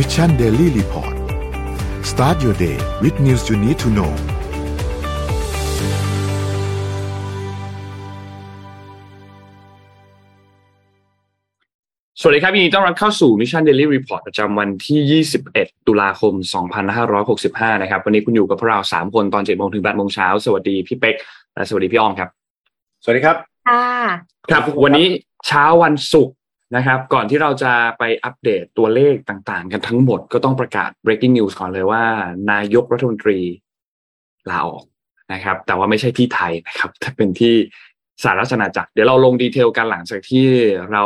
Mission Daily Report start your day with news you need to know สวัสดีครับยินดีต้อนรับเข้าสู่ Mission Daily Report ประจำวันที่ 21 ตุลาคม 2565 นะครับ วันนี้คุณอยู่กับพวกเรา 3 คนตอน 7 โมงถึง 8 โมงเช้า สวัสดีพี่เป็ก และสวัสดีพี่อ้อมครับ สวัสดีครับ ค่ะ ครับ วันนี้เช้าวันศุกร์ นะครับ ก่อนที่เราจะไปอัปเดตตัวเลขต่างๆ กันทั้งหมดก็ต้องประกาศ breaking news ก่อนเลยว่า นายกรัฐมนตรีลาออกนะครับ แต่ว่าไม่ใช่ที่ไทยนะครับแต่เป็นที่สหรัฐอาณาจักรเดี๋ยวเราลงดีเทลกันหลังจากที่เรา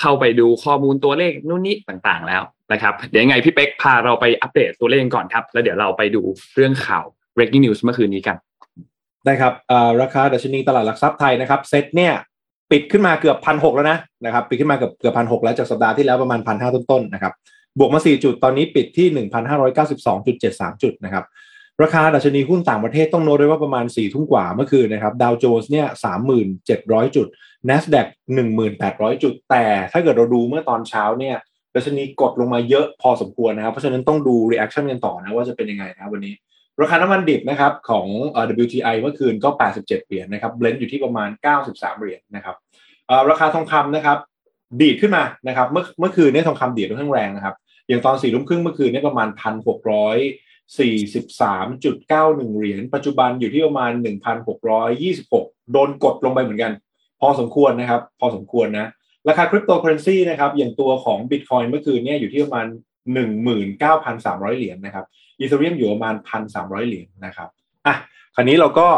เข้าไปดูข้อมูลตัวเลขนู่นนี่ต่างๆ แล้วนะครับ เดี๋ยวไงพี่เป๊กพาเราไปอัปเดตตัวเลขก่อนครับ แล้วเดี๋ยวเราไปดูเรื่องข่าว breaking news เมื่อคืนนี้กันได้ครับราคาดัชนีตลาดหลักทรัพย์ไทยนะครับเซ็ตเนี่ย ปิดขึ้นมาเกือบพันหกแล้วนะนะครับปิดขึ้นมาเกือบเกือบพันหกแล้วจากสัปดาห์ที่แล้วประมาณพันห้าต้นๆนะครับบวกมาสี่จุดตอนนี้ปิดที่หนึ่งพันห้าร้อยเก้าสิบสองจุดเจ็ดสามจุดนะครับราคาดัชนีหุ้นต่างประเทศต้องโน้ตด้วยว่าประมาณสี่ทุ่มกว่าเมื่อคืนนะครับดาวโจนส์เนี่ยสามหมื่นเจ็ดร้อยจุด NASDAQ หนึ่งหมื่นแปดร้อยจุด แต่ถ้าเกิดเราดูเมื่อตอนเช้าเนี่ยดัชนีกดลงมาเยอะพอสมควรนะครับ เพราะฉะนั้นต้องดู reaction กันต่อนะว่าจะเป็นยังไงนะวันนี้ ราคาน้ำมันดิบนะครับของ WTI เมื่อคืนก็ 87 เหรียญนะครับเบลนด์อยู่ที่ประมาณ 93 เหรียญนะครับราคาทองคำนะครับดีดขึ้นมานะครับเมื่อเมื่อคืนนี้ทองคำดีดค่อนข้างแรงนะครับอย่างตอนสี่ทุ่มครึ่งเมื่อคืนนี้ประมาณ 1,643.91 เหรียญปัจจุบันอยู่ที่ประมาณ 1,626 โดนกดลงไปเหมือนกัน พอสมควรนะครับพอสมควรนะราคาคริปโตเคอเรนซีนะครับอย่างตัวของ Bitcoin เมื่อคืนเนี่ยอยู่ที่ประมาณ 19,300 เหรียญนะครับ อีเธเรียมอยู่ประมาณพันสามร้อยเหรียญนะครับอะคราวนี้เราก็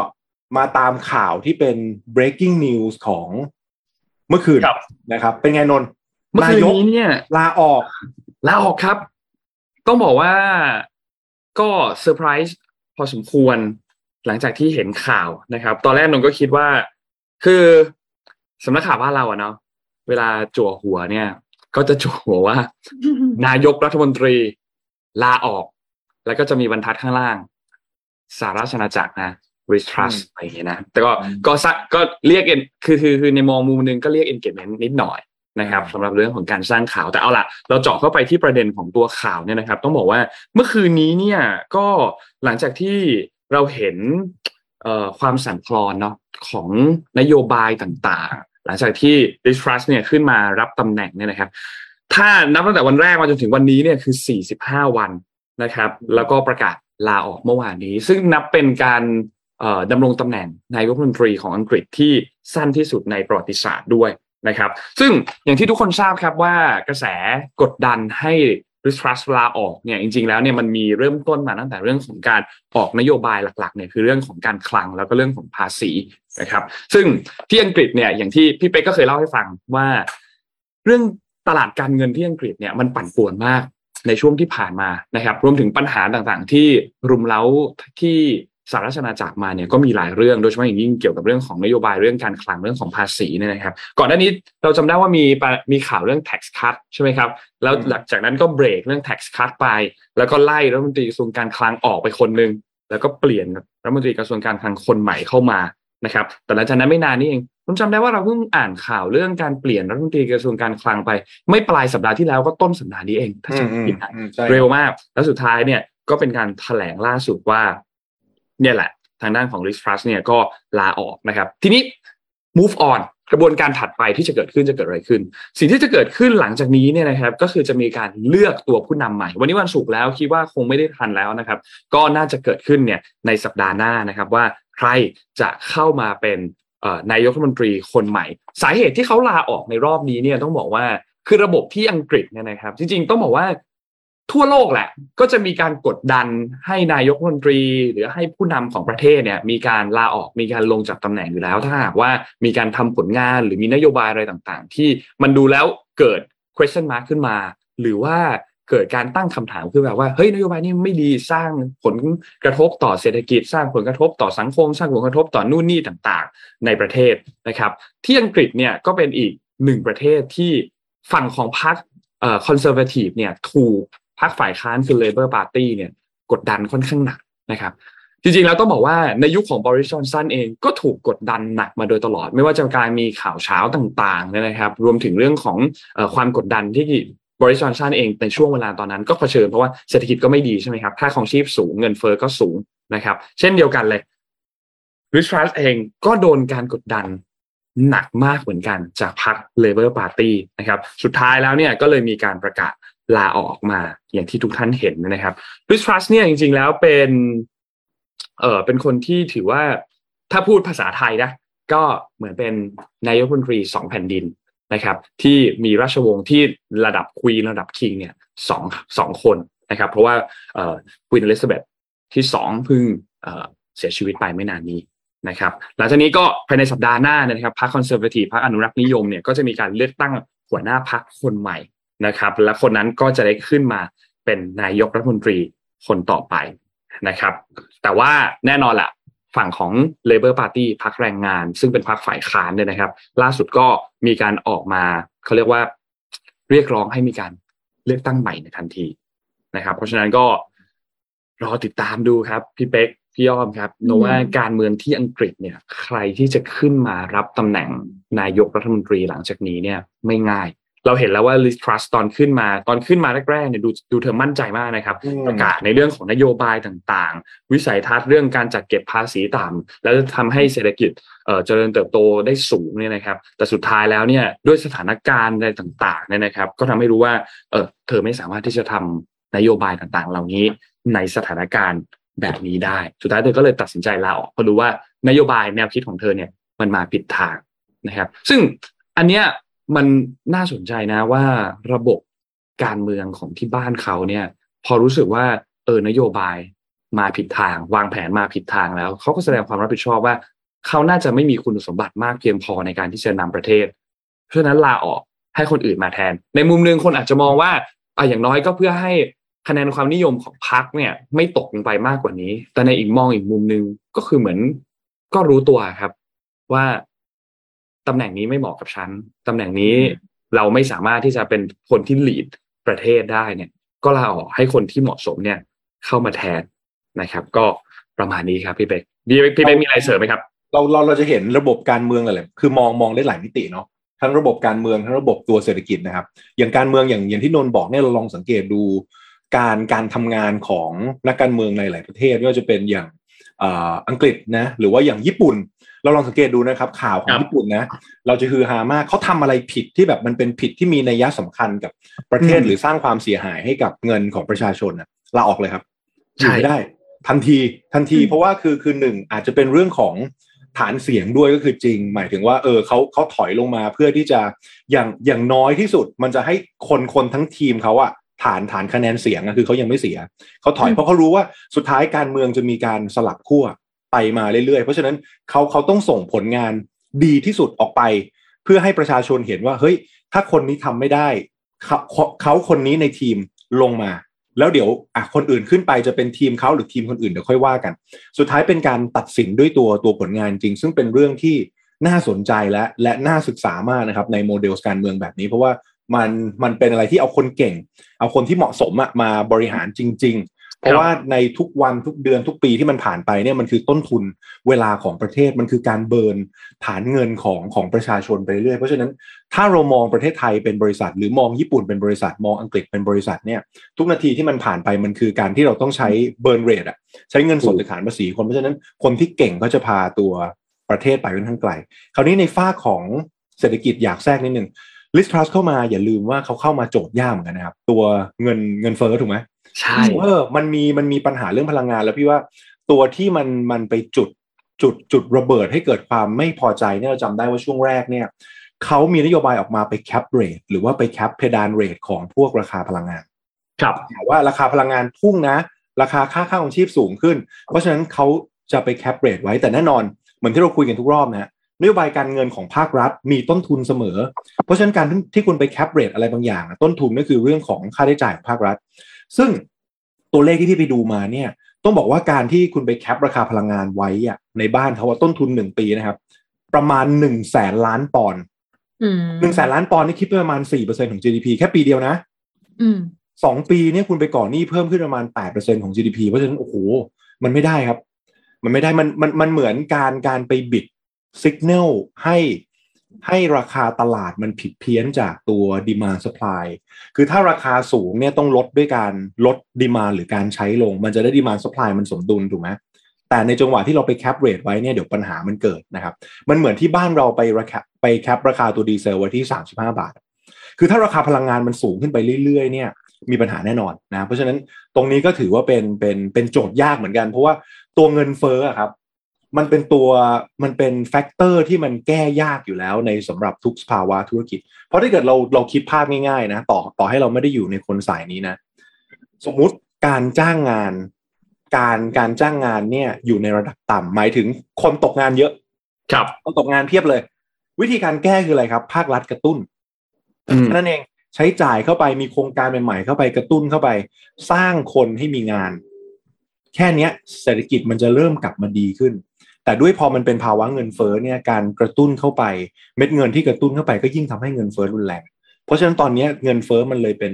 มาตามข่าวที่เป็น breaking news ของเมื่อคืนครับนะครับ เป็นไงนนท์เมื่อคืนนี้เนี่ย ลาออกลาออกครับ ต้องบอกว่าก็เซอร์ไพรส์พอสมควรหลังจากที่เห็นข่าวนะครับ ตอนแรกนนก็คิดว่า คือสำนักข่าวบ้านเราอะเนาะเวลาจั่วหัวเนี่ย ก็จะจั่วหัวว่า นายกรัฐมนตรี ลาออก แล้วก็จะมีบรรทัดข้างล่าง สารราชอาณาจักรนะ retrust อืมอะไรอย่างเงี้ยนะ แต่ก็อืมก็สักก็เรียก en- คือคือคือในมองมุมหนึงก็เรียก engagement นิดหน่อยนะครับสำหรับเรื่องของการสร้างข่าวแต่เอาล่ะ เราเจาะเข้าไปที่ประเด็นของตัวข่าวเนี่ยนะครับ ต้องบอกว่าเมื่อคืนนี้เนี่ยก็หลังจากที่เราเห็นเอ่อความสั่นคลอนเนาะของนโยบายต่างๆ หลังจากที่ distrust เนี่ยขึ้นมารับตำแหน่งเนี่ยนะครับ ถ้านับตั้งแต่วันแรกมาจนถึงวันนี้เนี่ยคือ 45 วัน นะครับ แล้วก็ประกาศลาออกเมื่อวานนี้ ซึ่งนับเป็นการดำรงตำแหน่งนายกรัฐมนตรีของอังกฤษที่สั้นที่สุดในประวัติศาสตร์ด้วยนะครับ ซึ่งอย่างที่ทุกคนทราบครับว่ากระแสกดดันให้ริสทรัสลาออกเนี่ยจริง ๆ แล้วเนี่ยมันมีเริ่มต้นมาตั้งแต่เรื่องของการออกนโยบายหลักๆเนี่ยคือเรื่องของการคลังแล้วก็เรื่องของภาษีนะครับซึ่งที่อังกฤษเนี่ยอย่างที่พี่เป๊กก็เคยเล่าให้ฟังว่า เรื่องตลาดการเงินที่อังกฤษเนี่ยมันปั่นป่วนมาก ในช่วงที่ผ่านมานะครับ รวมถึงปัญหาต่างๆ ที่รุมเร้าที่สหรัฐอาณาจักรมาเนี่ยก็มีหลายเรื่องโดยเฉพาะอย่างยิ่งเกี่ยวกับเรื่องของนโยบายเรื่องการคลังเรื่องของภาษีเนี่ยนะครับ ก่อนหน้านี้เราจำได้ว่ามีปะมีข่าวเรื่อง tax cut ใช่ไหมครับ แล้วหลังจากนั้นก็เบรกเรื่อง tax cut ไป แล้วก็ไล่รัฐมนตรีกระทรวงการคลังออกไปคนหนึ่งแล้วก็เปลี่ยนรัฐมนตรีกระทรวงการคลังคนใหม่เข้ามา นะครับ แต่หลังจากนั้นไม่นานนี้เองผมจำได้ว่าเราเพิ่งอ่านข่าวเรื่องการเปลี่ยนรัฐมนตรีกระทรวงการคลังไป ไม่ปลายสัปดาห์ที่แล้วก็ต้นสัปดาห์นี้เองถ้าอืจำมไม่อืมผิดนะอืมใช่เร็วมาก แล้วสุดท้ายเนี่ยก็เป็นการแถลงล่าสุดว่า เนี่ยแหละ ทางด้านของ Rich Trust เนี่ยก็ลาออกนะครับ ทีนี้ move on กระบวนการถัดไปที่จะเกิดขึ้นจะเกิดอะไรขึ้น สิ่งที่จะเกิดขึ้นหลังจากนี้เนี่ยนะครับก็คือจะมีการเลือกตัวผู้นำใหม่ วันนี้วันศุกร์แล้วคิดว่าคงไม่ได้ทันแล้วนะครับ ก็น่าจะเกิดขึ้นเนี่ยในสัปดาห์หน้านะครับว่าใครจะเข้ามาเป็นนายกรัฐมนตรีคนใหม่ สาเหตุที่เขาลาออกในรอบนี้เนี่ยต้องบอกว่าคือระบบที่อังกฤษเนี่ยนะครับ จริงๆต้องบอกว่า ทั่วโลกแหละ ก็จะมีการกดดันให้นายกรัฐมนตรี หรือให้ผู้นำของประเทศเนี่ย มีการลาออกมีการลงจากตำแหน่งอยู่แล้ว ถ้าหากว่ามีการทำผลงานหรือมีนโยบายอะไรต่างๆ ที่มันดูแล้วเกิด question mark ขึ้นมา หรือว่าเกิดการตั้งคำถามขึ้นแบบว่าเฮ้ยนโยบายนี้ไม่ดีสร้างผลกระทบต่อเศรษฐกิจ สร้างผลกระทบต่อสังคม สร้างผลกระทบต่อนู่นนี่ต่างๆ ในประเทศนะครับที่อังกฤษเนี่ยก็เป็นอีกหนึ่งประเทศที่ฝั่งของพรรคเอ่อคอนเซอร์เวทีฟเนี่ยถูก พรรคฝ่ายค้านคือ Labour Party เนี่ยกดดันค่อนข้างหนักนะครับจริงๆแล้วต้องบอกว่าในยุคของ Boris Johnson เองก็ถูกกดดันหนักมาโดยตลอด ไม่ว่าจะการมีข่าวเช้าต่างๆนะครับ รวมถึงเรื่องของความกดดันที่ Boris Johnson เองในช่วงเวลาตอนนั้นก็เผชิญเพราะว่าเศรษฐกิจก็ไม่ดีใช่ไหมครับค่าครองชีพสูงเงินเฟ้อก็สูงนะครับ เช่นเดียวกันเลย Liz Truss เองก็โดนการกดดันหนักมากเหมือนกันจากพรรค Labour Party นะครับ สุดท้ายแล้วเนี่ยก็เลยมีการประกาศ ลาออกมาอย่างที่ทุกท่านเห็นนะครับลิซ ทรัสเนี่ยจริง ๆ แล้วเป็นเออเป็นคนที่ถือว่าถ้าพูดภาษาไทยนะก็เหมือนเป็นนายกรัฐมนตรีสองแผ่นดินนะครับ ที่มีราชวงศ์ที่ระดับ queen ระดับ king เนี่ยสองสองคนนะครับ เพราะว่าเอ่อ queen อลิซาเบธที่สองเพิ่งเอ่อเสียชีวิตไปไม่นานนี้นะครับ หลังจากนี้ก็ภายในสัปดาห์หน้านะครับพรรค Conservative พรรคอนุรักษ์นิยมเนี่ยก็จะมีการเลือกตั้งหัวหน้าพรรคคนใหม่ นะครับ และคนนั้นก็จะได้ขึ้นมาเป็นนายกรัฐมนตรีคนต่อไปนะครับ แต่ว่าแน่นอนแหละฝั่งของ Labor Party พรรคแรงงาน ซึ่งเป็นพรรคฝ่ายค้านเนี่ยนะครับ ล่าสุดก็มีการออกมาเขาเรียกว่าเรียกร้องให้มีการเลือกตั้งใหม่ในทันทีนะครับ เพราะฉะนั้นก็รอติดตามดูครับ พี่เป๊กพี่ยอมครับโนว่าการเมืองที่อังกฤษเนี่ย ใครที่จะขึ้นมารับตำแหน่งนายกรัฐมนตรีหลังจากนี้เนี่ย ไม่ง่าย เราเห็นแล้วว่าลิสทรัสตอนขึ้นมาตอนขึ้นมาแรกๆเนี่ยดูดูเธอมั่นใจมากนะครับ ประกาศในเรื่องของนโยบายต่างๆ วิสัยทัศน์เรื่องการจัดเก็บภาษีต่ำแล้วจะทำให้เศรษฐกิจเจริญเติบโตได้สูงเนี่ยนะครับ แต่สุดท้ายแล้วเนี่ยด้วยสถานการณ์อะไรต่างๆเนี่ยนะครับ ก็ทำให้รู้ว่าเออเธอไม่สามารถที่จะทำนโยบายต่างๆ เหล่านี้ในสถานการณ์แบบนี้ได้ สุดท้ายเธอก็เลยตัดสินใจลาออกเพราะรู้ว่านโยบายแนวคิดของเธอเนี่ยมันมาผิดทางนะครับ ซึ่งอันเนี้ย มันน่าสนใจนะว่าระบบการเมืองของที่บ้านเขาเนี่ย พอรู้สึกว่าเออนโยบายมาผิดทาง วางแผนมาผิดทางแล้วเขาก็แสดงความรับผิดชอบว่า เขาน่าจะไม่มีคุณสมบัติมากเพียงพอในการที่จะนำประเทศ เพราะฉะนั้นลาออกให้คนอื่นมาแทน ในมุมหนึ่งคนอาจจะมองว่าอะอย่างน้อยก็เพื่อให้คะแนนความนิยมของพรรคเนี่ย ไม่ตกลงไปมากกว่านี้ แต่ในอีกมองอีกมุมหนึ่งก็คือเหมือนก็รู้ตัวครับ ว่า ตำแหน่งนี้ไม่เหมาะกับฉันตำแหน่งนี้เราไม่สามารถที่จะเป็นคนที่หลีดประเทศได้เนี่ย ก็ลาออกให้คนที่เหมาะสมเนี่ย เข้ามาแทนนะครับ ก็ประมาณนี้ครับพี่เบกพี่เบกพี่เบกมีอะไรเสริมไหมครับ เราเราเราจะเห็นระบบการเมืองอะไรคือมองมองได้หลายมิติเนาะทั้งระบบการเมืองทั้งระบบตัวเศรษฐกิจนะครับ อย่างการเมืองอย่างอย่างที่นนบอกเนี่ยเราลองสังเกตดูการการทำงานของนักการเมืองในหลายประเทศไม่ว่าจะเป็นอย่างอังกฤษนะหรือว่าอย่างญี่ปุ่น เราลองสังเกตดูนะครับ ข่าวของญี่ปุ่นนะ เราจะคือฮามากเขาทำอะไรผิดที่แบบมันเป็นผิดที่มีนัยยะสำคัญกับประเทศหรือสร้างความเสียหายให้กับเงินของประชาชนนะลาออกเลยครับอยู่ไม่ได้ ทันทีทันที เพราะว่าคือคือหนึ่งอาจจะเป็นเรื่องของฐานเสียงด้วยก็คือจริง หมายถึงว่าเออเขาเขาถอยลงมาเพื่อที่จะอย่างอย่างน้อยที่สุด มันจะให้คนคนทั้งทีมเขาอะฐานฐานคะแนนเสียงคือเขายังไม่เสียเขาถอยเพราะเขารู้ว่าสุดท้ายการเมืองจะมีการสลับขั้ว ไปมาเรื่อยๆ เพราะฉะนั้นเขาเขาต้องส่งผลงานดีที่สุดออกไป เพื่อให้ประชาชนเห็นว่าเฮ้ยถ้าคนนี้ทำไม่ได้เขาเขาคนนี้ในทีมลงมา แล้วเดี๋ยวอะคนอื่นขึ้นไปจะเป็นทีมเขาหรือทีมคนอื่นเดี๋ยวค่อยว่ากัน สุดท้ายเป็นการตัดสินด้วยตัวตัวผลงานจริง ซึ่งเป็นเรื่องที่น่าสนใจและและน่าศึกษามากนะครับในโมเดลการเมืองแบบนี้ เพราะว่ามันมันเป็นอะไรที่เอาคนเก่ง เอาคนที่เหมาะสมมาบริหารจริง ๆ เพราะว่าในทุกวันทุกเดือนทุกปีที่มันผ่านไปเนี่ยมันคือต้นทุนเวลาของประเทศมันคือการ burn ฐานเงินของของประชาชนไปเรื่อยเพราะฉะนั้นถ้าเรามองประเทศไทยเป็นบริษัท หรือมองญี่ปุ่นเป็นบริษัท มองอังกฤษเป็นบริษัทเนี่ยทุกนาทีที่มันผ่านไปมันคือการที่เราต้องใช้ burn rate อะใช้เงินสดในฐานภาษีคนเพราะฉะนั้นคนที่เก่งก็จะพาตัวประเทศไปค่อนข้างไกลคราวนี้ในฝั่งของเศรษฐกิจอยากแทรกนิดนึงลิซ ทรัสเข้ามาอย่าลืมว่าเขาเข้ามาโจทย์ยากเหมือนกันนะครับ ตัวเงินเงินเฟ้อถูกไหม ใช่เออมันมีมันมีปัญหาเรื่องพลังงาน แล้วพี่ว่าตัวที่มันมันไปจุดจุดจุดระเบิดให้เกิดความไม่พอใจเนี่ยเราจำได้ว่าช่วงแรกเนี่ยเขามีนโยบายออกมาไป cap rate หรือว่าไป cap เพดาน rate ของพวกราคาพลังงาน ครับว่าราคาพลังงานพุ่งนะ ราคาค่าค่าครองชีพสูงขึ้น เพราะฉะนั้นเขาจะไป cap rate ไว้แต่แน่นอนเหมือนที่เราคุยกันทุกรอบนะนโยบายการเงินของภาครัฐมีต้นทุนเสมอ เพราะฉะนั้นการที่คุณไป cap rate อะไรบางอย่าง ต้นทุนก็คือเรื่องของค่าใช้จ่ายของภาครัฐ ซึ่งตัวเลขที่พี่ไปดูมาเนี่ย ต้องบอกว่าการที่คุณไป cap ราคาพลังงานไว้อะในบ้านเขาว่าต้นทุนหนึ่งปีนะครับ ประมาณหนึ่งแสนล้านปอนด์หนึ่งแสนล้านปอนด์นี่คิดเป็นประมาณสี่เปอร์เซ็นต์ของ GDP แค่ปีเดียวนะสองปีเนี่ยคุณไปก่อหนี้เพิ่มขึ้นประมาณแปดเปอร์เซ็นต์ของ GDP เพราะฉะนั้นโอ้โหมันไม่ได้ครับ มันไม่ได้มันมันมันเหมือนการการไปบิดสัญญาณให้ ให้ราคาตลาดมันผิดเพี้ยนจากตัว demand supply คือถ้าราคาสูงเนี่ยต้องลดด้วยการลด demand หรือการใช้ลง มันจะได้ demand supply มันสมดุลถูกไหมแต่ในจังหวะที่เราไป cap rate ไว้เนี่ยเดี๋ยวปัญหามันเกิดนะครับ มันเหมือนที่บ้านเราไปราคาไป cap ราคาตัวดีเซลไว้ที่ 35 บาท คือถ้าราคาพลังงานมันสูงขึ้นไปเรื่อยๆเนี่ยมีปัญหาแน่นอนนะเพราะฉะนั้นตรงนี้ก็ถือว่าเป็นเป็นเป็นโจทย์ยากเหมือนกัน เพราะว่าตัวเงินเฟ้อครับ มันเป็นตัวมันเป็น factor ที่มันแก้ยากอยู่แล้วในสำหรับทุกสภาวะธุรกิจ เพราะถ้าเกิดเราเราคิดภาพง่ายๆนะต่อต่อให้เราไม่ได้อยู่ในคนสายนี้นะ สมมุติการจ้างงาน การการจ้างงานเนี่ยอยู่ในระดับต่ำหมายถึงคนตกงานเยอะ ครับคนตกงานเพียบเลย วิธีการแก้คืออะไรครับ ภาครัฐกระตุ้นอืมนั่นเองใช้จ่ายเข้าไปมีโครงการใหม่ๆเข้าไปกระตุ้นเข้าไป สร้างคนให้มีงาน แค่เนี้ยเศรษฐกิจมันจะเริ่มกลับมาดีขึ้น แต่ด้วยพอมันเป็นภาวะเงินเฟ้อเนี่ยการกระตุ้นเข้าไปเม็ดเงินที่กระตุ้นเข้าไปก็ยิ่งทำให้เงินเฟ้อรุนแรงเพราะฉะนั้นตอนนี้เงินเฟ้อมันเลยเป็น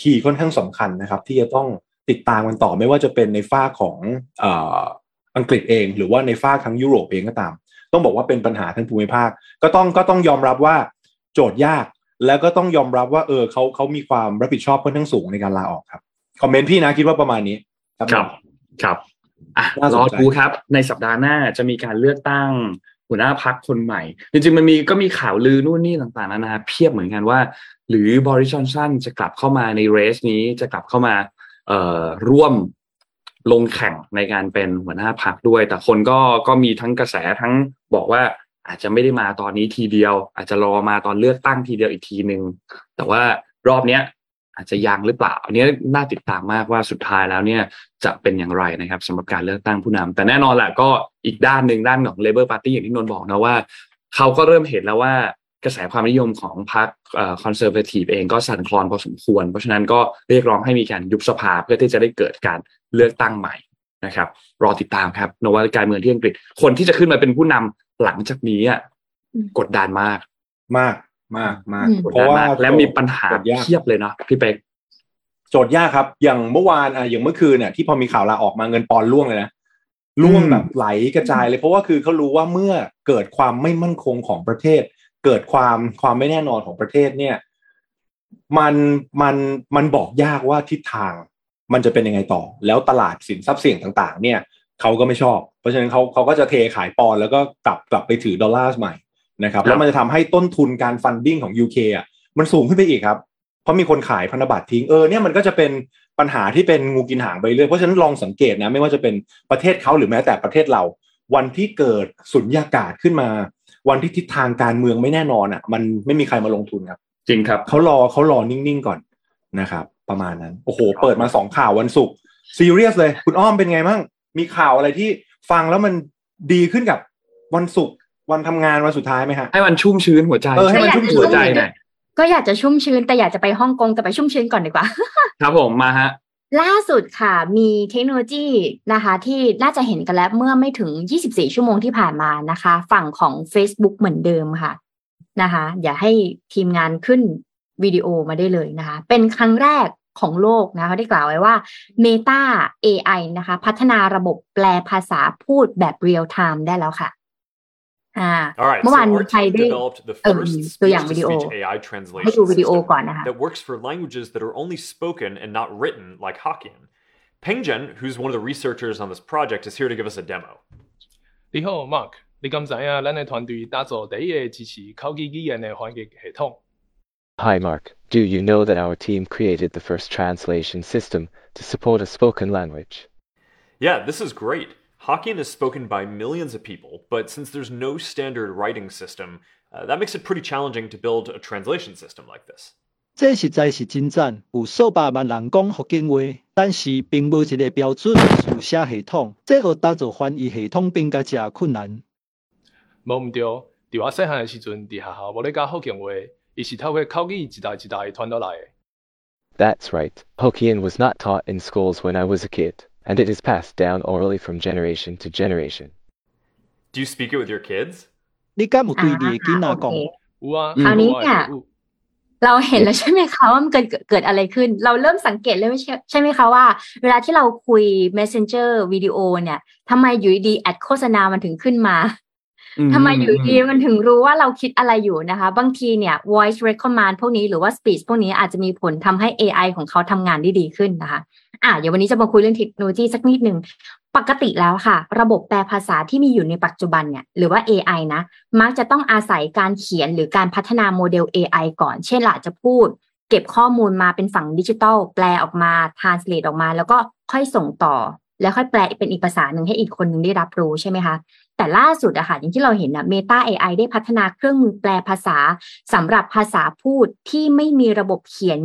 คีย์ค่อนข้างสำคัญนะครับ ที่จะต้องติดตามกันต่อไม่ว่าจะเป็นในฝ้าของออังกฤษเอง หรือว่าในฝ้าทั้งยุโรปเองก็ตาม ต้องบอกว่าเป็นปัญหาทั้งภูมิภาค ก็ต้องก็ต้องยอมรับว่าโจทย์ยาก แล้วก็ต้องยอมรับว่าเออเขาเขามีความรับผิดชอบค่อนข้างสูงในการลาออกครับคอมเมนต์พี่นะคิดว่าประมาณนี้ครับครับ อะน่าสรนอใจดูครับ ในสัปดาห์หน้าจะมีการเลือกตั้งหัวหน้าพักคนใหม่ จริงๆมันมีก็มีข่าวลือนู่นนี่ต่างๆนานาเพียบเหมือนกันว่า หรือบริชอนสันจะกลับเข้ามาในเรสนี้จะกลับเข้ามาเอ่อร่วมลงแข่งในการเป็นหัวหน้าพักด้วย แต่คนก็ก็มีทั้งกระแสทั้งบอกว่าอาจจะไม่ได้มาตอนนี้ทีเดียว อาจจะรอมาตอนเลือกตั้งทีเดียวอีกทีหนึ่งแต่ว่ารอบเนี้ย อาจจะยังหรือเปล่า อันนี้น่าติดตามมากว่าสุดท้ายแล้วเนี่ยจะเป็นอย่างไรนะครับสำหรับการเลือกตั้งผู้นำแต่แน่นอนแหละก็อีกด้านหนึ่งด้านของ Labour Party อย่างที่นนท์บอกนะว่า เขาก็เริ่มเห็นแล้วว่ากระแสความนิยมของพรรคคอนเซอร์เวทีฟเองก็สั่นคลอนพอสมควร เพราะฉะนั้นก็เรียกร้องให้มีการยุบสภาเพื่อที่จะได้เกิดการเลือกตั้งใหม่นะครับ รอติดตามครับนวัตการเมืองที่อังกฤษ คนที่จะขึ้นมาเป็นผู้นำหลังจากนี้อะอืมกดดันมาก มาก มากมากอืมกดเพดันราะว่ามากและมีปัญหาโจทย์ยากเทียบเลยเนาะพี่เป๊กโจทย์ยากครับ อย่างเมื่อวานอะอย่างเมื่อคืนเนี่ยที่พอมีข่าวลาออกมาเงินปอนด์ล่วงเลยนะล่วงแบบไหลกระจายเลย เพราะว่าคือเขารู้ว่าเมื่อเกิดความไม่มั่นคงของประเทศ เกิดความความไม่แน่นอนของประเทศเนี่ย มันมันมันบอกยากว่าทิศทางมันจะเป็นยังไงต่อ แล้วตลาดสินทรัพย์เสี่ยงต่าง ๆ เนี่ยเขาก็ไม่ชอบ เพราะฉะนั้นเขาเขาก็จะเทขายปอนด์แล้วก็กลับกลับไปถือดอลลาร์ใหม่ นะครับแล้วมันจะทำให้ต้นทุนการฟันดิ้งของ UK อะมันสูงขึ้นไปอีกครับ เพราะมีคนขายพันธบัตรทิ้งเออเนี่ยมันก็จะเป็นปัญหาที่เป็นงูกินหางไปเรื่อยเพราะฉะนั้นลองสังเกตนะไม่ว่าจะเป็นประเทศเขาหรือแม้แต่ประเทศเรา วันที่เกิดสุญญากาศขึ้นมา วันที่ทิศทางการเมืองไม่แน่นอนอะ มันไม่มีใครมาลงทุนครับ จริงครับเขารอเขารอนิ่งๆก่อนนะครับ ประมาณนั้นโอ้โห เปิดมาสองข่าววันศุกร์ซีเรียสเลย คุณอ้อมเป็นไงบ้างมีข่าวอะไรที่ฟังแล้วมันดีขึ้นกับวันศุกร์ วันทำงานวันสุดท้ายไหมฮะให้มันชุ่มชื้นหัวใจเออให้มันชุ่มชื้นหัวใจหน่อยก็อยากจะชุ่มชื้นแต่อยากจะไปฮ่องกงแต่ไปชุ่มชื้นก่อนดีกว่า ครับผมมาฮะ ล่าสุดค่ะ มีเทคโนโลยีนะคะ ที่น่าจะเห็นกันแล้วเมื่อไม่ถึง 24 ชั่วโมงที่ผ่านมานะคะ ฝั่งของ Facebook เหมือนเดิมค่ะนะคะอย่าให้ทีมงานขึ้นวิดีโอมาได้เลยนะคะ เป็นครั้งแรกของโลกนะคะเขาได้กล่าวไว้ว่า Meta AI นะคะ พัฒนาระบบแปลภาษาพูดแบบเรียลไทม์ได้แล้วค่ะ อ่า All right, เมื่อ so วาน our ไทย team ได้ developed the เออ first ตัวอย่างวิดีโอ speech-to-speech AI ให้ดู translation วิดีโอ system ก่อนนะคะ that works for languages that are only spoken and not written, like Hokkien. Pengjen, who's one of the researchers on this project, is here to give us a demo. 你好，Mark。你敢知影咱的团队打造第一个支持口语语言的翻译系统？ Hi, Mark. Do you know that our team created the first translation system to support a spoken language? Yeah, this is great. Hokkien is spoken by millions of people, but since there's no standard writing system, uh, that makes it pretty challenging to build a translation system like this. 这实在是真赞，有数百万人讲福建话，但是并无一个标准书写系统，这互打造翻译系统变甲真困难。无毋对，伫我细汉的时阵，伫学校无咧教福建话，伊是透过口语一代一代传落来的。 That's right. Hokkien was not taught in schools when I was a kid, and it is passed down orally from generation to generation. Do you speak it with your kids? นี่ก้าหมูตุยดีกินนากองคราวนี้เนี่ยเราเห็นแล้วใช่ไหมคะว่ามันเกิดเกิดอะไรขึ้น เราเริ่มสังเกตเลยใช่ไหมคะว่า เวลาที่เราคุย messenger วิดีโอเนี่ยทำไมอยู่ดีแอดโฆษณามันถึงขึ้นมา ทำไมอยู่ดีมันถึงรู้ว่าเราคิดอะไรอยู่นะคะ บางทีเนี่ย voice recommend พวกนี้หรือว่า speech พวกนี้อาจจะมีผลทำให้ AI ของเขาทำงานได้ดีขึ้นนะคะอะเดี๋ยววันนี้จะมาคุยเรื่องเทคโนโลยีสักนิดหนึ่งปกติแล้วค่ะ ระบบแปลภาษาที่มีอยู่ในปัจจุบันเนี่ยหรือว่า AI นะ มักจะต้องอาศัยการเขียนหรือการพัฒนาโมเดล AI ก่อน เช่นละจะพูด เก็บข้อมูลมาเป็นฝั่งดิจิทัลแปลออกมา translate ออกมา แล้วก็ค่อยส่งต่อ แล้วค่อยแปลเป็นอีกภาษาหนึ่งให้อีกคนหนึ่งได้รับรู้ใช่ไหมคะ แต่ล่าสุดอะค่ะอย่างที่เราเห็นนะ Meta AI ได้พัฒนาเครื่องมือแปลภาษาสำหรับภาษาพูดที่ไม่มีระบบเขียน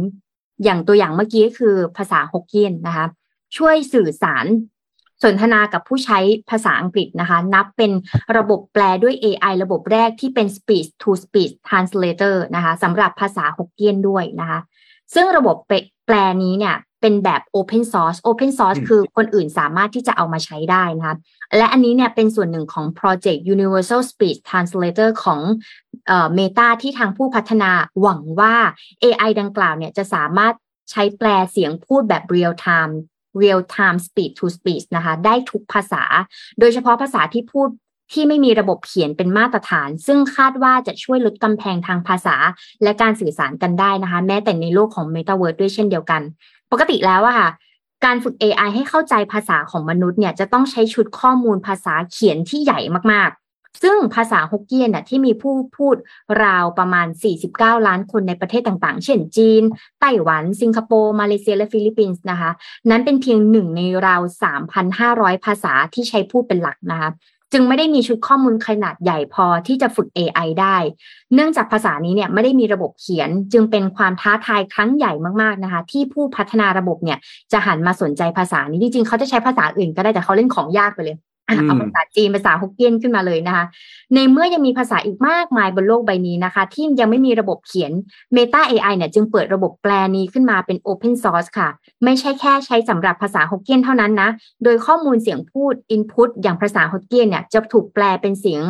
อย่างตัวอย่างเมื่อกี้ก็คือภาษาฮกเกี้ยนนะคะ ช่วยสื่อสารสนทนากับผู้ใช้ภาษาอังกฤษนะคะ นับเป็นระบบแปลด้วย AI ระบบแรกที่เป็น speech to speech translator นะคะสำหรับภาษาฮกเกี้ยนด้วยนะคะ ซึ่งระบบแปลนี้เนี่ย เป็นแบบ Open Source Open Source คือคนอื่นสามารถที่จะเอามาใช้ได้นะคะและอันนี้เนี่ยเป็นส่วนหนึ่งของ Project Universal Speech Translator ของเอ่อ Meta ที่ทางผู้พัฒนาหวังว่า AI ดังกล่าวเนี่ยจะสามารถใช้แปลเสียงพูดแบบ real time real time speech to speech นะคะได้ทุกภาษา โดยเฉพาะภาษาที่พูดที่ไม่มีระบบเขียนเป็นมาตรฐาน ซึ่งคาดว่าจะช่วยลดกำแพงทางภาษา และการสื่อสารกันได้นะคะ แม้แต่ในโลกของ Metaverse ด้วยเช่นเดียวกัน ปกติแล้วอะค่ะ การฝึก AI ให้เข้าใจภาษาของมนุษย์เนี่ยจะต้องใช้ชุดข้อมูลภาษาเขียนที่ใหญ่มากๆ ซึ่งภาษาฮกเกี้ยนน่ะที่มีผู้พูดราวประมาณ 49 ล้านคนในประเทศต่างๆ เช่นจีน ไต้หวัน สิงคโปร์ มาเลเซียและฟิลิปปินส์นะคะ นั้นเป็นเพียงหนึ่งในราว 3,500 ภาษาที่ใช้พูดเป็นหลักนะคะ จึงไม่ได้มีชุดข้อมูลขนาดใหญ่พอที่จะฝึก AI ได้ เนื่องจากภาษานี้เนี่ยไม่ได้มีระบบเขียน จึงเป็นความท้าทายครั้งใหญ่มากๆนะคะ ที่ผู้พัฒนาระบบเนี่ยจะหันมาสนใจภาษานี้จริงๆเขาจะใช้ภาษาอื่นก็ได้แต่เขาเล่นของยากไปเลย เอาภาษาจีนภาษาฮกเกี้ยนขึ้นมาเลยนะคะ ในเมื่อยังมีภาษาอีกมากมายบนโลกใบนี้นะคะ ที่ยังไม่มีระบบเขียน Meta AI เนี่ยจึงเปิดระบบแปลนี้ขึ้นมาเป็น Open Source ค่ะ ไม่ใช่แค่ใช้สำหรับภาษาฮกเกี้ยนเท่านั้นนะ โดยข้อมูลเสียงพูด Input อย่างภาษาฮกเกี้ยนเนี่ยจะถูกแปลเป็นเสียง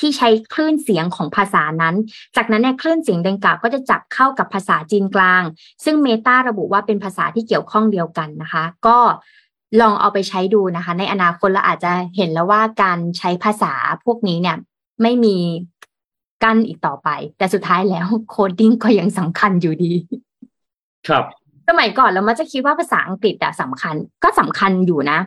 ที่ใช้คลื่นเสียงของภาษานั้น จากนั้นเนี่ยคลื่นเสียงดังกล่าวก็จะจับเข้ากับภาษาจีนกลาง ซึ่ง Meta ระบุว่าเป็นภาษาที่เกี่ยวข้องเดียวกันนะคะ ก็ ลองเอาไปใช้ดูนะคะ ในอนาคตเราอาจจะเห็นแล้วว่าการใช้ภาษาพวกนี้เนี่ยไม่มีกั้นอีกต่อไป แต่สุดท้ายแล้วโคดดิ้งก็ยังสำคัญอยู่ดี ครับ สมัยก่อนเรามักจะคิดว่าภาษาอังกฤษอะสำคัญก็สำคัญอยู่นะ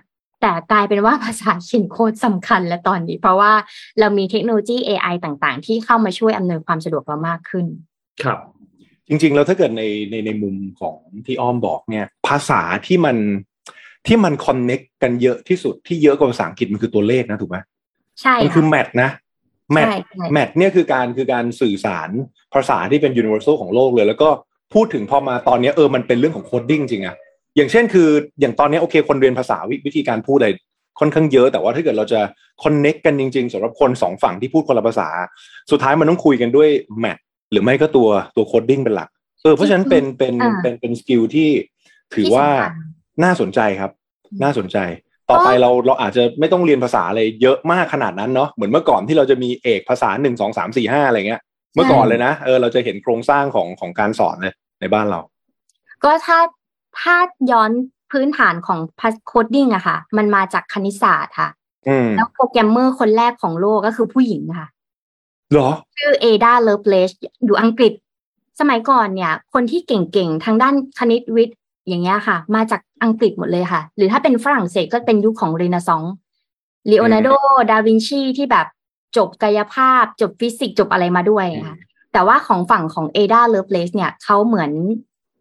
แต่กลายเป็นว่าภาษาเขียนโค้ดสำคัญและตอนนี้ เพราะว่าเรามีเทคโนโลยี AI ต่างๆ ที่เข้ามาช่วยอำนวยความสะดวกเรามากขึ้น ครับ จริงๆ แล้วถ้าเกิดในในในมุมของที่อ้อมบอกเนี่ย ภาษาที่มัน ที่มัน connect กันเยอะที่สุดที่เยอะกว่าภาษาอังกฤษมันคือตัวเลขนะถูกไหมใช่มันคือ math นะ math ใช่ใช่ mathเนี่ยคือการคือการสื่อสารภาษาที่เป็น universal ของโลกเลย แล้วก็พูดถึงพอมาตอนนี้เออมันเป็นเรื่องของ coding จริงอะอย่างเช่นคืออย่างตอนนี้โอเคคนเรียนภาษาวิวิธีการพูดอะไรค่อนข้างเยอะแต่ว่าถ้าเกิดเราจะ connect กันจริงๆสำหรับคนสองฝั่งที่พูดคนละภาษา สุดท้ายมันต้องคุยกันด้วย math หรือไม่ก็ตัวตัว coding เป็นหลักเออเพราะฉะนั้นเป็นเป็นอ่าเป็นเป็น skill ที่ถือว่าที่สำคัญ น่าสนใจครับ น่าสนใจ ต่อไปเราเราอาจจะไม่ต้องเรียนภาษาอะไรเยอะมากขนาดนั้นเนาะเหมือนเมื่อก่อนที่เราจะมีเอกภาษาหนึ่งสองสามสี่ห้าอะไรเงี้ย เมื่อก่อนเลยนะเออเราจะเห็นโครงสร้างของของการสอนเลยในบ้านเรา ก็ถ้าถ้าย้อนพื้นฐานของ coding อะค่ะ มันมาจากคณิตศาสตร์ค่ะอืมแล้วโปรแกรมเมอร์คนแรกของโลกก็คือผู้หญิงค่ะเหรอ ชื่อเอดาเลิฟเลซอยู่อังกฤษ สมัยก่อนเนี่ย คนที่เก่งๆ ทางด้านคณิตวิทย์ อย่างเงี้ยค่ะ มาจากอังกฤษหมดเลยค่ะ หรือถ้าเป็นฝรั่งเศสก็เป็นยุคของเรเนซองส์ลีโอนาร์โด ดาวินชีที่แบบจบกายภาพ จบฟิสิกส์จบอะไรมาด้วยค่ะ แต่ว่าของฝั่งของเอดาเลิฟเลซเนี่ยเขาเหมือน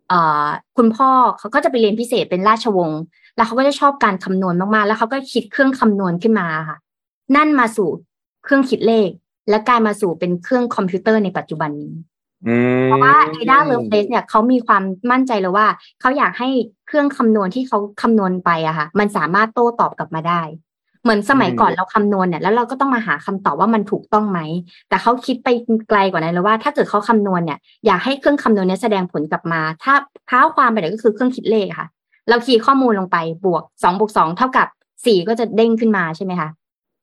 เอ่อคุณพ่อเขาก็จะไปเรียนพิเศษเป็นราชวงศ์แล้วเขาก็จะชอบการคำนวณมาก ๆ แล้วเขาก็คิดเครื่องคำนวณขึ้นมาค่ะ นั่นมาสู่เครื่องคิดเลข และกลายมาสู่เป็นเครื่องคอมพิวเตอร์ในปัจจุบันนี้อืม เพราะว่าเอดาเลิฟเลซเนี่ยเขามีความมั่นใจเลยว่าเขาอยากให้เครื่องคำนวณที่เขาคำนวณไปอะค่ะ มันสามารถโต้ตอบกลับมาได้ เหมือนสมัยก่อนเราคำนวณเนี่ยแล้วเราก็ต้องมาหาคำตอบว่ามันถูกต้องไหม แต่เขาคิดไปไกลกว่านั้นเลยว่า ถ้าเกิดเขาคำนวณเนี่ยอยากให้เครื่องคำนวณเนี้ยแสดงผลกลับมา ถ้าเท้าความไปเนี่ยก็คือเครื่องคิดเลขค่ะ เรา key ข้อมูลลงไปบวกสองบวกสองเท่ากับสี่ก็จะเด้งขึ้นมาใช่ไหมคะ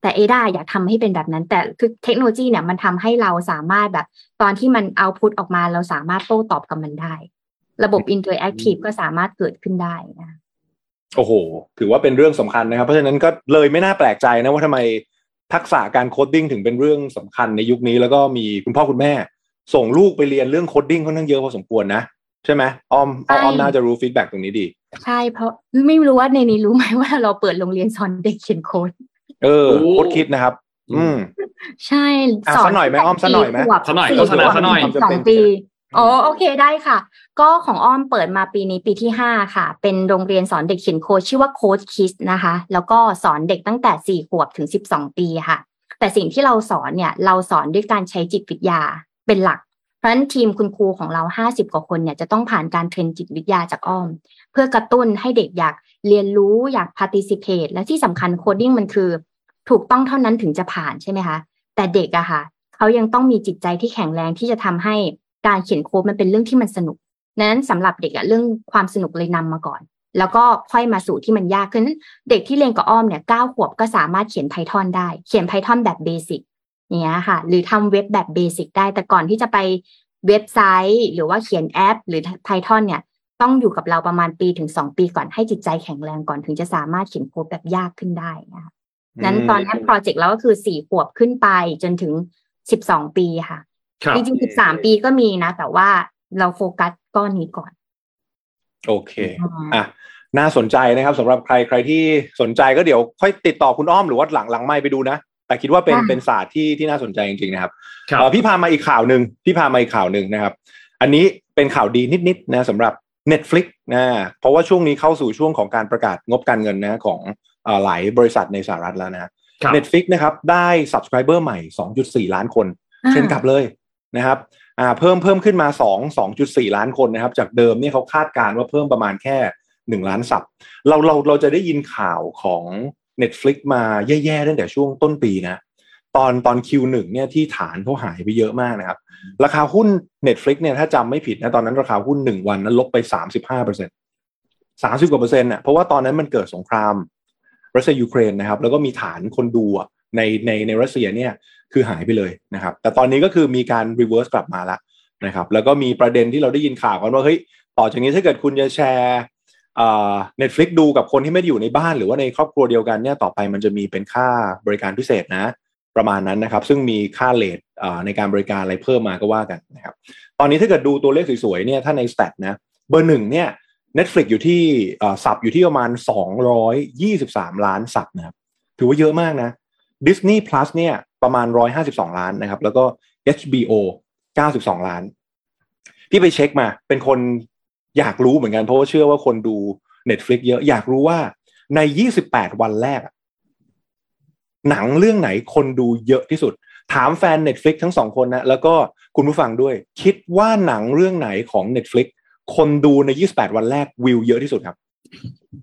แต่เอดาอยากทำให้เป็นแบบนั้น แต่คือเทคโนโลยีเนี่ยมันทำให้เราสามารถแบบ ตอนที่มัน output ออกมาเราสามารถโต้ตอบกับมันได้ ระบบ interactive ก็สามารถเกิดขึ้นได้นะโอ้โห ถือว่าเป็นเรื่องสำคัญนะครับ เพราะฉะนั้นก็เลยไม่น่าแปลกใจนะว่าทำไมทักษะการ coding ถึงเป็นเรื่องสำคัญในยุคนี้แล้วก็มีคุณพ่อคุณแม่ ส่งลูกไปเรียนเรื่อง coding ค่อนข้างเยอะพอสมควรนะใช่ไหมอ้อมอ้อมอ้อมน่าจะรู้ feedback ตรงนี้ดี ใช่เพราะไม่รู้ว่าในนี้รู้ไหมว่าเราเปิดโรงเรียนสอนเด็กเขียนโค้ด เออโอ้ Code Kids นะครับ อืม ใช่อะสอนสักหน่อยไหมอ้อมสักหน่อยไหมสี่ขวบสักหน่อยสี่โฆษณาขวบสักหน่อยถึงสองปีอ๋อโอเคได้ค่ะ ก็ของอ้อมเปิดมาปีนี้ปีที่ห้าค่ะ เป็นโรงเรียนสอนเด็กเขียนโค้ดชื่อว่า Code Kids นะคะ แล้วก็สอนเด็กตั้งแต่สี่ขวบถึงสิบสองปีค่ะ แต่สิ่งที่เราสอนเนี่ย เราสอนด้วยการใช้จิตวิทยาเป็นหลัก เพราะฉะนั้นทีมคุณครูของเราห้าสิบกว่าคนเนี่ยจะต้องผ่านการ train จิตวิทยาจากอ้อมเพื่อกระตุ้นให้เด็กอยากเรียนรู้อยาก participate และที่สำคัญ coding มันคือ ถูกต้องเท่านั้นถึงจะผ่านใช่ไหมคะ แต่เด็กอะค่ะเขายังต้องมีจิตใจที่แข็งแรงที่จะทำให้การเขียนโค้ดมันเป็นเรื่องที่มันสนุกนั้นสำหรับเด็กอะเรื่องความสนุกเลยนำมาก่อน แล้วก็ค่อยมาสู่ที่มันยากขึ้น เด็กที่เรียนกับอ้อมเนี่ยเก้าขวบก็สามารถเขียน Python ได้ เขียน Python แบบ basic เนี้ยค่ะ หรือทำเว็บแบบ basic ได้แต่ก่อนที่จะไปเว็บไซต์ หรือว่าเขียนแอป หรือ Python เนี่ย ต้องอยู่กับเราประมาณปีถึงสองปีก่อนให้จิตใจแข็งแรงก่อนถึงจะสามารถเขียนโค้ดแบบยากขึ้นได้นะคะนั้นตอนนี้โปรเจกต์เราก็คือสี่ขวบขึ้นไปจนถึงสิบสองปีค่ะครับจริงๆสิบสามปีก็มีนะ แต่ว่าเราโฟกัสก้อนนี้ก่อน โอเคอะน่าสนใจนะครับสำหรับใครใครที่สนใจก็เดี๋ยวค่อยติดต่อคุณอ้อมหรือว่าหลังหลังไม่ไปดูนะแต่คิดว่าเป็นค่ะเป็นศาสตร์ที่ที่น่าสนใจจริงๆนะครับครับเอ่อพี่พามาอีกข่าวหนึ่งพี่พามาอีกข่าวหนึ่งนะครับ อันนี้เป็นข่าวดีนิดๆนะสำหรับ Netflix นะเพราะว่าช่วงนี้เข้าสู่ช่วงของการประกาศงบการเงินนะของเอ่อหลายบริษัทในสหรัฐแล้วนะครับ Netflix นะครับได้ subscriber ใหม่ 2.4 ล้านคนอ่าเช่นกลับเลยนะครับอ่าเพิ่มเพิ่มขึ้นมา 2 2.4 ล้านคนนะครับ จากเดิมเนี่ยเขาคาดการณ์ว่าเพิ่มประมาณแค่ 1 ล้าน sub เราเราเราจะได้ยินข่าวของ Netflix มาแย่ๆตั้งแต่ช่วงต้นปีนะ ตอนตอน Q1 เนี่ยที่ฐานเขาหายไปเยอะมากนะครับ ราคาหุ้น Netflix เนี่ยถ้าจำไม่ผิดนะตอนนั้นราคาหุ้นหนึ่งวันนั้นลบไป35เปอร์เซ็นต์สามสิบกว่าเปอร์เซ็นต์อะเพราะว่าตอนนั้นมันเกิดสงครามรัสเซียยูเครนนะครับ แล้วก็มีฐานคนดูอะในในในรัสเซียเนี่ยคือหายไปเลยนะครับ แต่ตอนนี้ก็คือมีการ reverse กลับมาแล้วนะครับแล้วก็มีประเด็นที่เราได้ยินข่าวกันว่าเฮ้ยต่อจากนี้ถ้าเกิดคุณจะแชร์อ่า Netflix ดูกับคนที่ไม่ได้อยู่ในบ้านหรือว่าในครอบครัวเดียวกันเนี่ยต่อไปมันจะมีเป็นค่าบริการพิเศษนะ ประมาณนั้นนะครับ ซึ่งมีค่าเลทในการบริการอะไรเพิ่มมาก็ว่ากันนะครับ ตอนนี้ถ้าเกิดดูตัวเลขสวยๆเนี่ยถ้าในส t ตทนะเบอร์หนึ่งเนี่ย Netflix อยู่ที่สับอยู่ที่ประมาณ 223 ล้านสับนะครับถือว่าเยอะมากนะ Disney Plus เนี่ยประมาณ 152 ล้านนะครับ แล้วก็ HBO 92 ล้าน พี่ไปเช็คมาเป็นคนอยากรู้เหมือนกันเพราะว่าเชื่อว่าคนดู Netflix เยอะอยากรู้ว่าใน 28 วันแรก หนังเรื่องไหนคนดูเยอะที่สุด ถามแฟน Netflix ทั้งสองคนนะ แล้วก็คุณผู้ฟังด้วย คิดว่าหนังเรื่องไหนของ Netflix คนดูใน 28 วันแรกวิวเยอะที่สุดครับ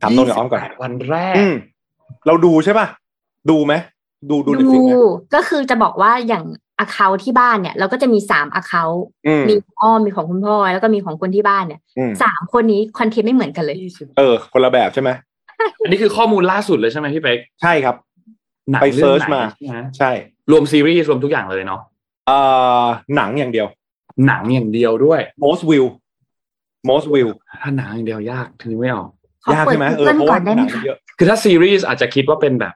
ถามต้นกับอ้อมก่อน28วันแรกอืมเราดูใช่ป่ะ ดูไหมดูดูดู Netflix ไหมก็คือจะบอกว่าอย่างอ c เคาที่บ้านเนี่ย เราก็จะมีสามอ c เคาอืมมีของอ้อมมีของคุณพ่อ แล้วก็มีของคนที่บ้านเนี่ยอืมสามคนนี้คอนเทนต์ไม่เหมือนกันเลย เออ คนละแบบใช่ไหมอันนี้คือข้อมูลล่าสุดเลยใช่ไหมพี่เป๊กใช่ครับ หนังไปเรื่อง search ไหนมาใช่ไหมใช่ รวมซีรีส์รวมทุกอย่างเลยเนาะเอ่อหนังอย่างเดียว หนังอย่างเดียวด้วย most view most view ถ้าหนังอย่างเดียวยากถึงไม่ออกขอยากเปิดใช่ไหมเออ Google เพราะก่อว่านได้หไหมนังคะเยอะคือถ้าซีรีส์อาจจะคิดว่าเป็นแบบ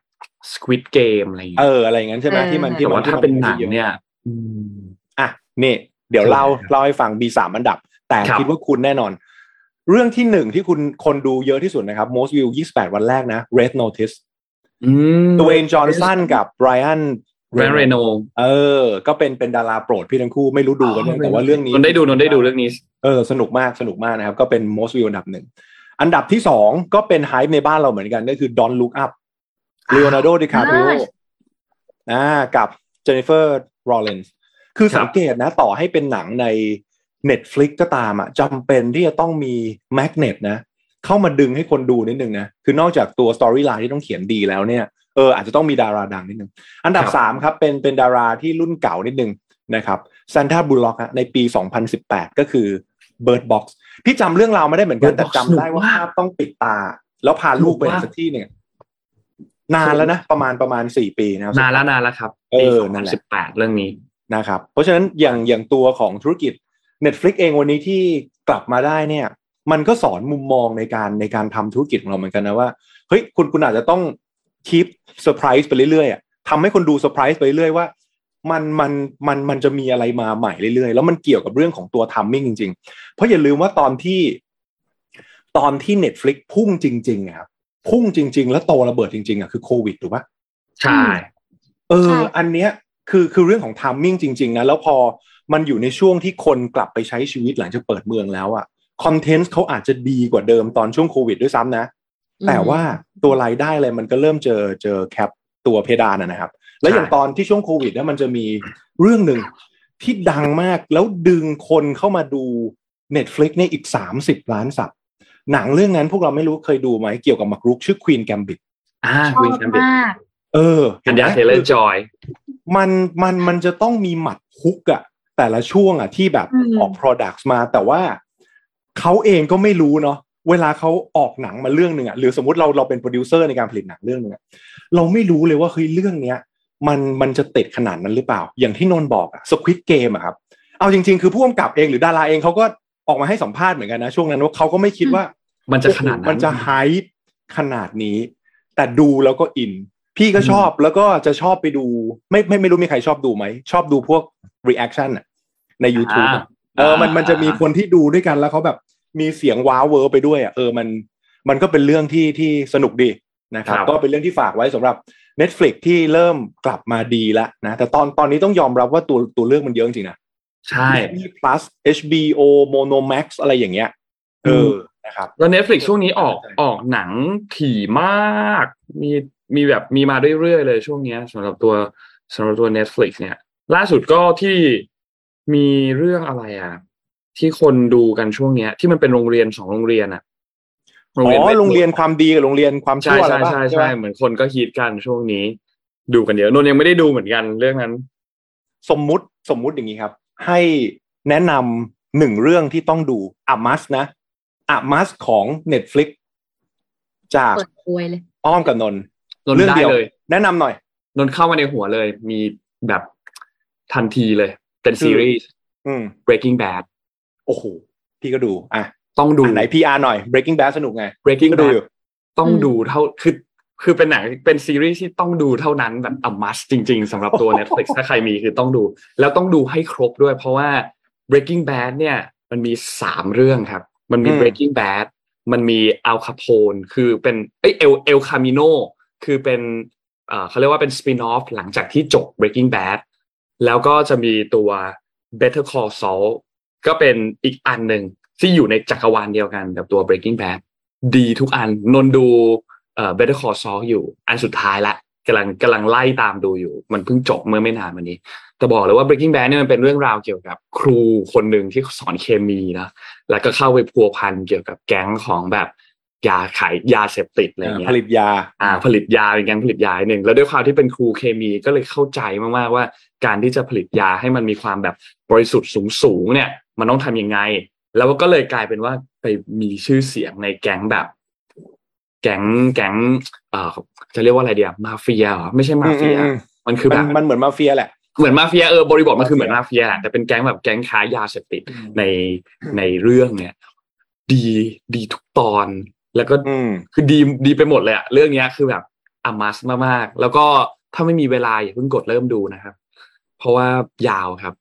Squid Game อะไรอย่างเอเงี้ยออะไรอย่างนั้นใช่ไหมเออที่มันที่แต่มัว่าที่ถ้ามัเป็นหนังยอะเนี่ยอืมอะนี่ เดี๋ยวใช่เล่าครับเล่าให้ฟังมีสามอันดับ แต่ครับคิดว่าคุณแน่นอน เรื่องที่หนึ่งที่คุณคนดูเยอะที่สุดนะครับ most view 28 วันแรกนะ Red Notice อืม ดเวย์น จอห์นสันกับไรอัน เรย์โนลด์สเออ ก็เป็นเป็นดาราโปรดพี่ทั้งคู่ไม่รู้ดูกันยังแต่ว่าเรื่องนี้นนท์ได้ดูนนท์ได้ดูเรื่องนี้ เออ สนุกมากสนุกมากนะครับ ก็เป็น most view อันดับหนึ่ง อันดับที่สองก็เป็น hype ในบ้านเราเหมือนกันก็คือ Don't Look Up เลโอนาร์โดดิคาปริโออ่าอ่ากับเจนนิเฟอร์ ลอว์เรนซ์คือครับสังเกตนะ ต่อให้เป็นหนังใน Netflix ก็ตามอะจำเป็นที่จะต้องมี magnet นะ เข้ามาดึงให้คนดูนิดนึงนะ คือนอกจากตัวสตอรี่ไลน์ที่ต้องเขียนดีแล้วเนี่ยเอออาจจะต้องมีดาราดังนิดนึง อันดับครับสามครับเป็นเป็นดาราที่รุ่นเก่านิดนึงนะครับซัน t าบุลล็อกในปี 2018 ก็คือ Bird Box พี่จำเรื่องราวไม่ได้เหมือนกัน Bird แต่ Box จำได้ว่าสนุกมากภาพต้องปิดตา แล้วพาลูกไปสนุกมากสักที่เนี่ยนานแล้วนะ ประมาณประมาณสี่ปีนะครับนานแล้วนานแล้วครับเอปีอสองนั่พันนแหละสิบแปดเรื่องนี้นะครับ เพราะฉะนั้นอย่างอย่างตัวของธุรกิจ Netflix เองวันนี้ที่กลับมาได้เนี่ย มันก็สอนมุมมองในการในการทำธุรกิจของเราเหมือนกันนะว่าเฮ้ยคุณคุณอาจจะต้อง keep เซอร์ไพรส์ไปเรื่อยๆอะทำให้คนดูเซอร์ไพรส์ไปเรื่อยว่ามันมันมันมันจะมีอะไรมาใหม่เรื่อยๆ แล้วมันเกี่ยวกับเรื่องของตัว timing จริง ๆ เพราะอย่าลืมว่าตอนที่ตอนที่ Netflix พุ่งจริงๆอะครับพุ่งจริง ๆ แล้วโตระเบิดจริงๆอะคือโควิดถูกปะใช่ เออใช่อันเนี้ยคือคือเรื่องของทัมมิ่งจริง ๆ นะ แล้วพอมันอยู่ในช่วงที่คนกลับไปใช้ชีวิตหลังจากเปิดเมืองแล้วอะ คอนเทนต์เขาอาจจะดีกว่าเดิมตอนช่วงโควิดด้วยซ้ำนะ แต่ว่าตัวรายได้อะไรมันก็เริ่มเจอเจอแคปตัวเพดานนะนะครับ แล้วอย่างตอนที่ช่วงโควิดเนี่ยมันจะมีเรื่องหนึ่งที่ดังมากแล้วดึงคนเข้ามาดู Netflix เนี่ยอีกสามสิบล้านสับหนังเรื่องนั้นพวกเราไม่รู้เคยดูไหมเกี่ยวกับมักรุกชื่อ Queen Gambit อ่าชอบ Queen's Gambit มากเอออันยาเทย์เลอร์จอยมันมันมันจะต้องมีหมัดฮุกอะแต่ละช่วงอะที่แบบอืมออก products มาแต่ว่า เขาเองก็ไม่รู้เนาะเวลาเขาออกหนังมาเรื่องหนึ่งอะหรือสมมติเราเราเป็นโปรดิวเซอร์ในการผลิตหนังเรื่องหนึ่งอะเราไม่รู้เลยว่าเฮ้ยเรื่องเนี้ย มันมันจะติดขนาดนั้นหรือเปล่า อย่างที่นนท์บอกอะ Squid Game อะครับเอาจริง ๆ คือผู้กำกับเองหรือดาราเองเขาก็ออกมาให้สัมภาษณ์เหมือนกันนะช่วงนั้นว่าเขาก็ไม่คิดว่า มันจะขนาดนั้นมันจะไฮป์ขนาดนี้ แต่ดูแล้วก็อิน พี่ก็ชอบแล้วก็จะชอบไปดู ไม่ไม่ไม่รู้มีใครชอบดูไหม ชอบดูพวก reaction อะใน YouTube อะ เออมันมันจะมีคนที่ดูด้วยกันแล้วเขาแบบมีเสียงว้าวเวอร์ไปด้วยอะเออมันมันก็เป็นเรื่องที่ที่สนุกดีนะครับครับก็เป็นเรื่องที่ฝากไว้สำหรับ Netflix ที่เริ่มกลับมาดีแล้วนะแต่ตอนตอนนี้ต้องยอมรับว่าตัวตัวเรื่องมันเยอะจริงๆนะใช่ Disney plus HBO Monomax อะไรอย่างเงี้ยเออนะครับแล้ว Netflix ช่วงนี้ออกใช่ออกหนังถี่มาก มีมีแบบมีมาเรื่อยๆเลยช่วงเนี้ยสำหรับตัวสำหรับตัว Netflix เนี่ย ล่าสุดก็ที่ มีเรื่องอะไรอะ ที่คนดูกันช่วงเนี้ย ที่มันเป็นโรงเรียนสองโรงเรียนอะอ๋อโรงเรียนความดีกับโรงเรียนความใช่ชั่วอะไรใช่บ้างใช่ใช่ใช่ไหมเหมือนคนก็ฮิตกันช่วงนี้ ดูกันเยอะนนท์ยังไม่ได้ดูเหมือนกันเรื่องนั้น สมมุติสมมุติอย่างนี้ครับ ให้แนะนำหนึ่งเรื่องที่ต้องดูอามัสนะอามัสของ Netflix จากเปิดอวยเลยอ้อมกับนนท์นนท์เรื่องได้เดียวเลย แนะนำหน่อย นนท์เข้ามาในหัวเลย มีแบบทันทีเลย เป็นคือซีรีส์อืม Breaking Bad โอ้โหพี่ก็ดู อะ ต้องดูอะไหน PR หน่อย Breaking Bad สนุกไง Breaking ก็ดู Bad อยู่ต้องอืมดูเท่าคือคือเป็นหนังเป็นซีรีส์ที่ต้องดูเท่านั้นแบบอมัสจริง ๆสำหรับตัว Netflix ถ้าใครมีคือต้องดู แล้วต้องดูให้ครบด้วย เพราะว่า Breaking Bad เนี่ยมันมีสามเรื่องครับ มันมีอืม Breaking Bad มันมี Al Capone คือเป็นเอ้ยเอลเอลคามิโนคือเป็นเอ่อเขาเรียกว่าเป็นสปินออฟหลังจากที่จบ Breaking Bad แล้วก็จะมีตัว Better Call Saul ก็เป็นอีกอันหนึ่งที่อยู่ในจักรวาลเดียวกันกับตัว Breaking Bad ดีทุกอันนนดูเอ่อ Better Call Saul อยู่ อันสุดท้ายละกำลังกำลังไล่ตามดูอยู่ มันเพิ่งจบเมื่อไม่นานมานี้ แต่บอกเลยว่า Breaking Bad เนี่ยมันเป็นเรื่องราวเกี่ยวกับครูคนหนึ่งที่สอนเคมีนะแล้วก็เข้าไปพัวพันเกี่ยวกับแก๊งของแบบ ยาขายยาเสพติดอะไรอย่างเงี้ยผลิตยา อ่า ผลิตยาเป็นการผลิตยาหนึ่งแล้วด้วยความที่เป็นครูเคมีก็เลยเข้าใจมากๆว่า การที่จะผลิตยาให้มันมีความแบบบริสุทธิ์สูงๆเนี่ย มันต้องทำยังไง แล้วก็เลยกลายเป็นว่าไปมีชื่อเสียงในแก๊งแบบ แก๊งแก๊งเอ่อจะเรียกว่าอะไรเดียมาเฟียเหรอไม่ใช่มาเฟียอืมอืมมันคือมัแบนบมันเหมือนมาเฟียแหละเหมือนมาเฟียเออบริบทมันคือเหมือนมามาเฟียเฟียแหละแต่เป็นแก๊งแบบแก๊งค้ายาเสพติดในในเรื่องเนี่ย ดีดีทุกตอน แล้วก็อืมคือดีดีไปหมดเลยอะเรื่องเนี้ยคือแบบอามัสมากๆ แล้วก็ถ้าไม่มีเวลาอย่าเพิ่งกดเริ่มดูนะครับ เพราะว่ายาวครับ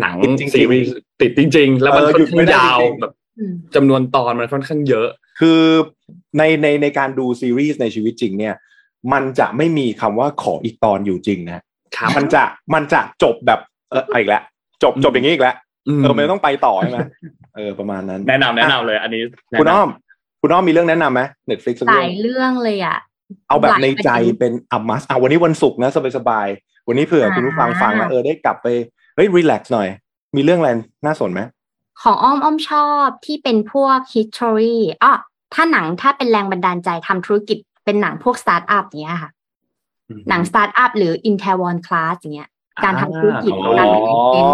หนังติดจริงๆซีรีส์ติดจริง ๆ แล้วมันเออค่หยุอนดไม่ข้างได้ยาวจริงๆแบบอืมจำนวนตอนมันค่อนข้างเยอะ คือในในในการดูซีรีส์ในชีวิตจริง เนี่ย มันจะไม่มีคำว่าขออีกตอนอยู่จริงนะครับมันจะมันจะจบแบบเอออีกแล้วจบจบอย่างนี้อีกแล้วมเออมันต้องไปต่อใช่ไหมเออประมาณนั้น แนะนำแนะนำเลย อันนี้แนะนำคุณอ้อม คุณอ้อมมีเรื่องแนะนำไหมเน็ตฟลิกซ์หเรื่ลาองยเรื่องเลยอะ เอาแบบในใจหลายประเด็นเป็นอัมมัสอะวันนี้วันศุกร์นะสบายๆวันนี้เผื่ออ่าคุณผู้ฟังฟังแล้วเออได้กลับไปเฮ้ย relax หน่อย มีเรื่องอะไรน่าสนไหมของอ้อมอ้อมชอบที่เป็นพวก history อะถ้าหนังถ้าเป็นแรงบันดาลใจทำธุรกิจเป็นหนังพวกสตาร์ทอัพเนี้ยค่ะ หนังสตาร์ทอัพหรือ i n t e r o n Class อย่างเงี้ย การทำธุรกิจอ๋อการอ๋อเป็น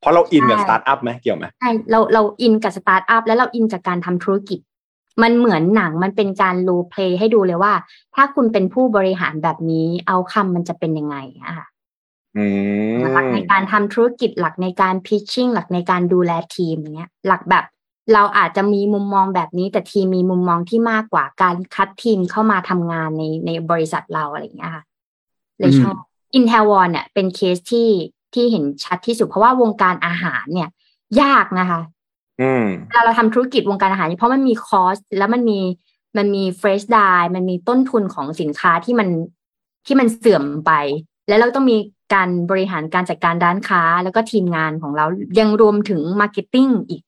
เพราะเราอินกับใช่สตาร์ทอัพไหมเกี่ยวไหมใช่เราเราอินกับสตาร์ทอัพแล้วเราอินกับการทำธุรกิจ มันเหมือนหนังมันเป็นการ role play ให้ดูเลยว่า ถ้าคุณเป็นผู้บริหารแบบนี้ outcome มันจะเป็นยังไงอะค่ะอืมหลักในการทำธุรกิจหลักในการ pitching หลักในการดูแลทีมอย่างเงี้ย หลักแบบเราอาจจะมีมุมมองแบบนี้ แต่ทีมมีมุมมองที่มากกว่าการคัดทีมเข้ามาทำงานในในบริษัทเราอะไรอย่างเงี้ยค่ะเลยชอบ Itaewon เนี่ยเป็นเคสที่ที่เห็นชัดที่สุด เพราะว่าวงการอาหารเนี่ย ยากนะคะอืม เวลาเราทำธุรกิจวงการอาหารเพราะมันมี cost แล้วมันมีมันมีเฟรชไดมันมีต้นทุนของสินค้าที่มันที่มันเสื่อมไป แล้วเราต้องมีการบริหารการจัดการร้านค้า แล้วก็ทีมงานของเรายังรวมถึง marketing อีก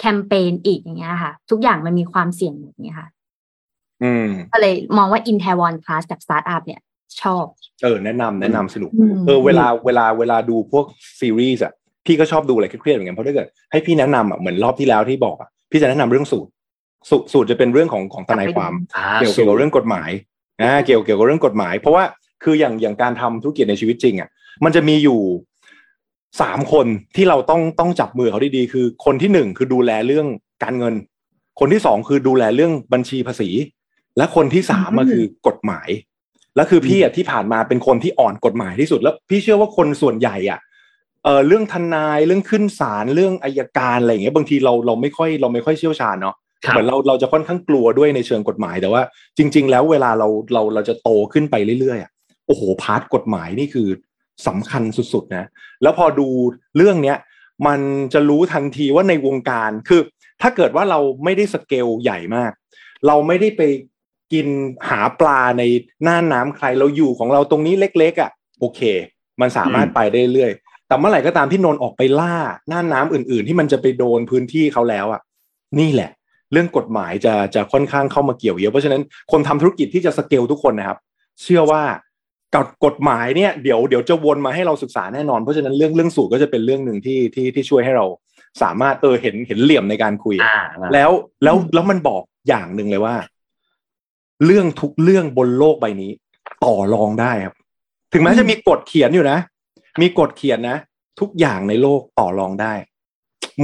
แคมเปญอีกอย่างเงี้ยค่ะ ทุกอย่างมันมีความเสี่ยงหมดเนี้ยค่ะอืมก็เลยมองว่า i n t e r o n Class กับ Startup เนี่ย ชอบ เออ แนะนำแนะนำสนุกอืมเออเวลาเวลาเวลาดูพวกซีรีส์อะ พี่ก็ชอบดูอะไรเครียดๆเหมือนกันเพราะถ้าเกิดให้พี่แนะนำอะเหมือนรอบที่แล้วที่บอกอะพี่จะแนะนำเรื่อง Suitsสูตรสูตรจะเป็นเรื่องของของทนายความอ่าเกี่ยวสูเกี่ยวกับตรเรื่องกฎหมายอ่าเกี่ยวเกี่ยวกับเรื่องกฎหมาย เพราะว่าคืออย่างอย่างการทำธุรกิจในชีวิตจริงอะมันจะมีอยู่สามคนที่เราต้องต้องจับมือเขาดีๆคือ คนที่หนึ่งคือดูแลเรื่องการเงิน คนที่สองคือดูแลเรื่องบัญชีภาษี และคนที่สามก็คือกฎหมาย แล้วคือพี่อะที่ผ่านมาเป็นคนที่อ่อนกฎหมายที่สุด แล้วพี่เชื่อว่าคนส่วนใหญ่อะ เออเรื่องทนายเรื่องขึ้นศาลเรื่องอายการอะไรอย่างเงี้ยบางทีเราเราไม่ค่อยเราไม่ค่อยเชี่ยวชาญเนาะครับเหมือนเราเราจะค่อนข้างกลัวด้วยในเชิงกฎหมายแต่ว่า จริง ๆ แล้วเวลาเราเราเราจะโตขึ้นไปเรื่อยๆอะโอ้โหพาร์ทกฎหมายนี่คือสำคัญสุดๆนะแล้วพอดูเรื่องเนี้ยมันจะรู้ทันทีว่าในวงการคือ ถ้าเกิดว่าเราไม่ได้สเกลใหญ่มาก เราไม่ได้ไปกินหาปลาในน่านน้ำใครเราอยู่ของเราตรงนี้เล็กๆอะ โอเค มันสามารถไปได้เรื่อยๆ แต่เมื่อไหร่ก็ตามที่นนท์ออกไปล่าน่านน้ำอื่น ๆ ที่มันจะไปโดนพื้นที่เขาแล้วอะ นี่แหละ เรื่องกฎหมายจะจะค่อนข้างเข้ามาเกี่ยวเยอะเพราะฉะนั้นคนทำธุรกิจที่จะสเกลทุกคนนะครับ เชื่อว่ากับกฎหมายเนี่ยเดี๋ยวเดี๋ยวจะวนมาให้เราศึกษาแน่นอนเพราะฉะนั้นเรื่องเรื่องสูตรก็จะเป็นเรื่องหนึ่งที่ที่ที่ช่วยให้เราสามารถเออเห็นเห็นเหลี่ยมในการคุยอ่าแล้วแล้วแล้วมันบอกอย่างหนึ่งเลยว่า เรื่องทุกเรื่องบนโลกใบนี้ ต่อรองได้ครับ ถึงแม้จะมีกฎเขียนอยู่นะ มีกฎเขียนนะ ทุกอย่างในโลกต่อรองได้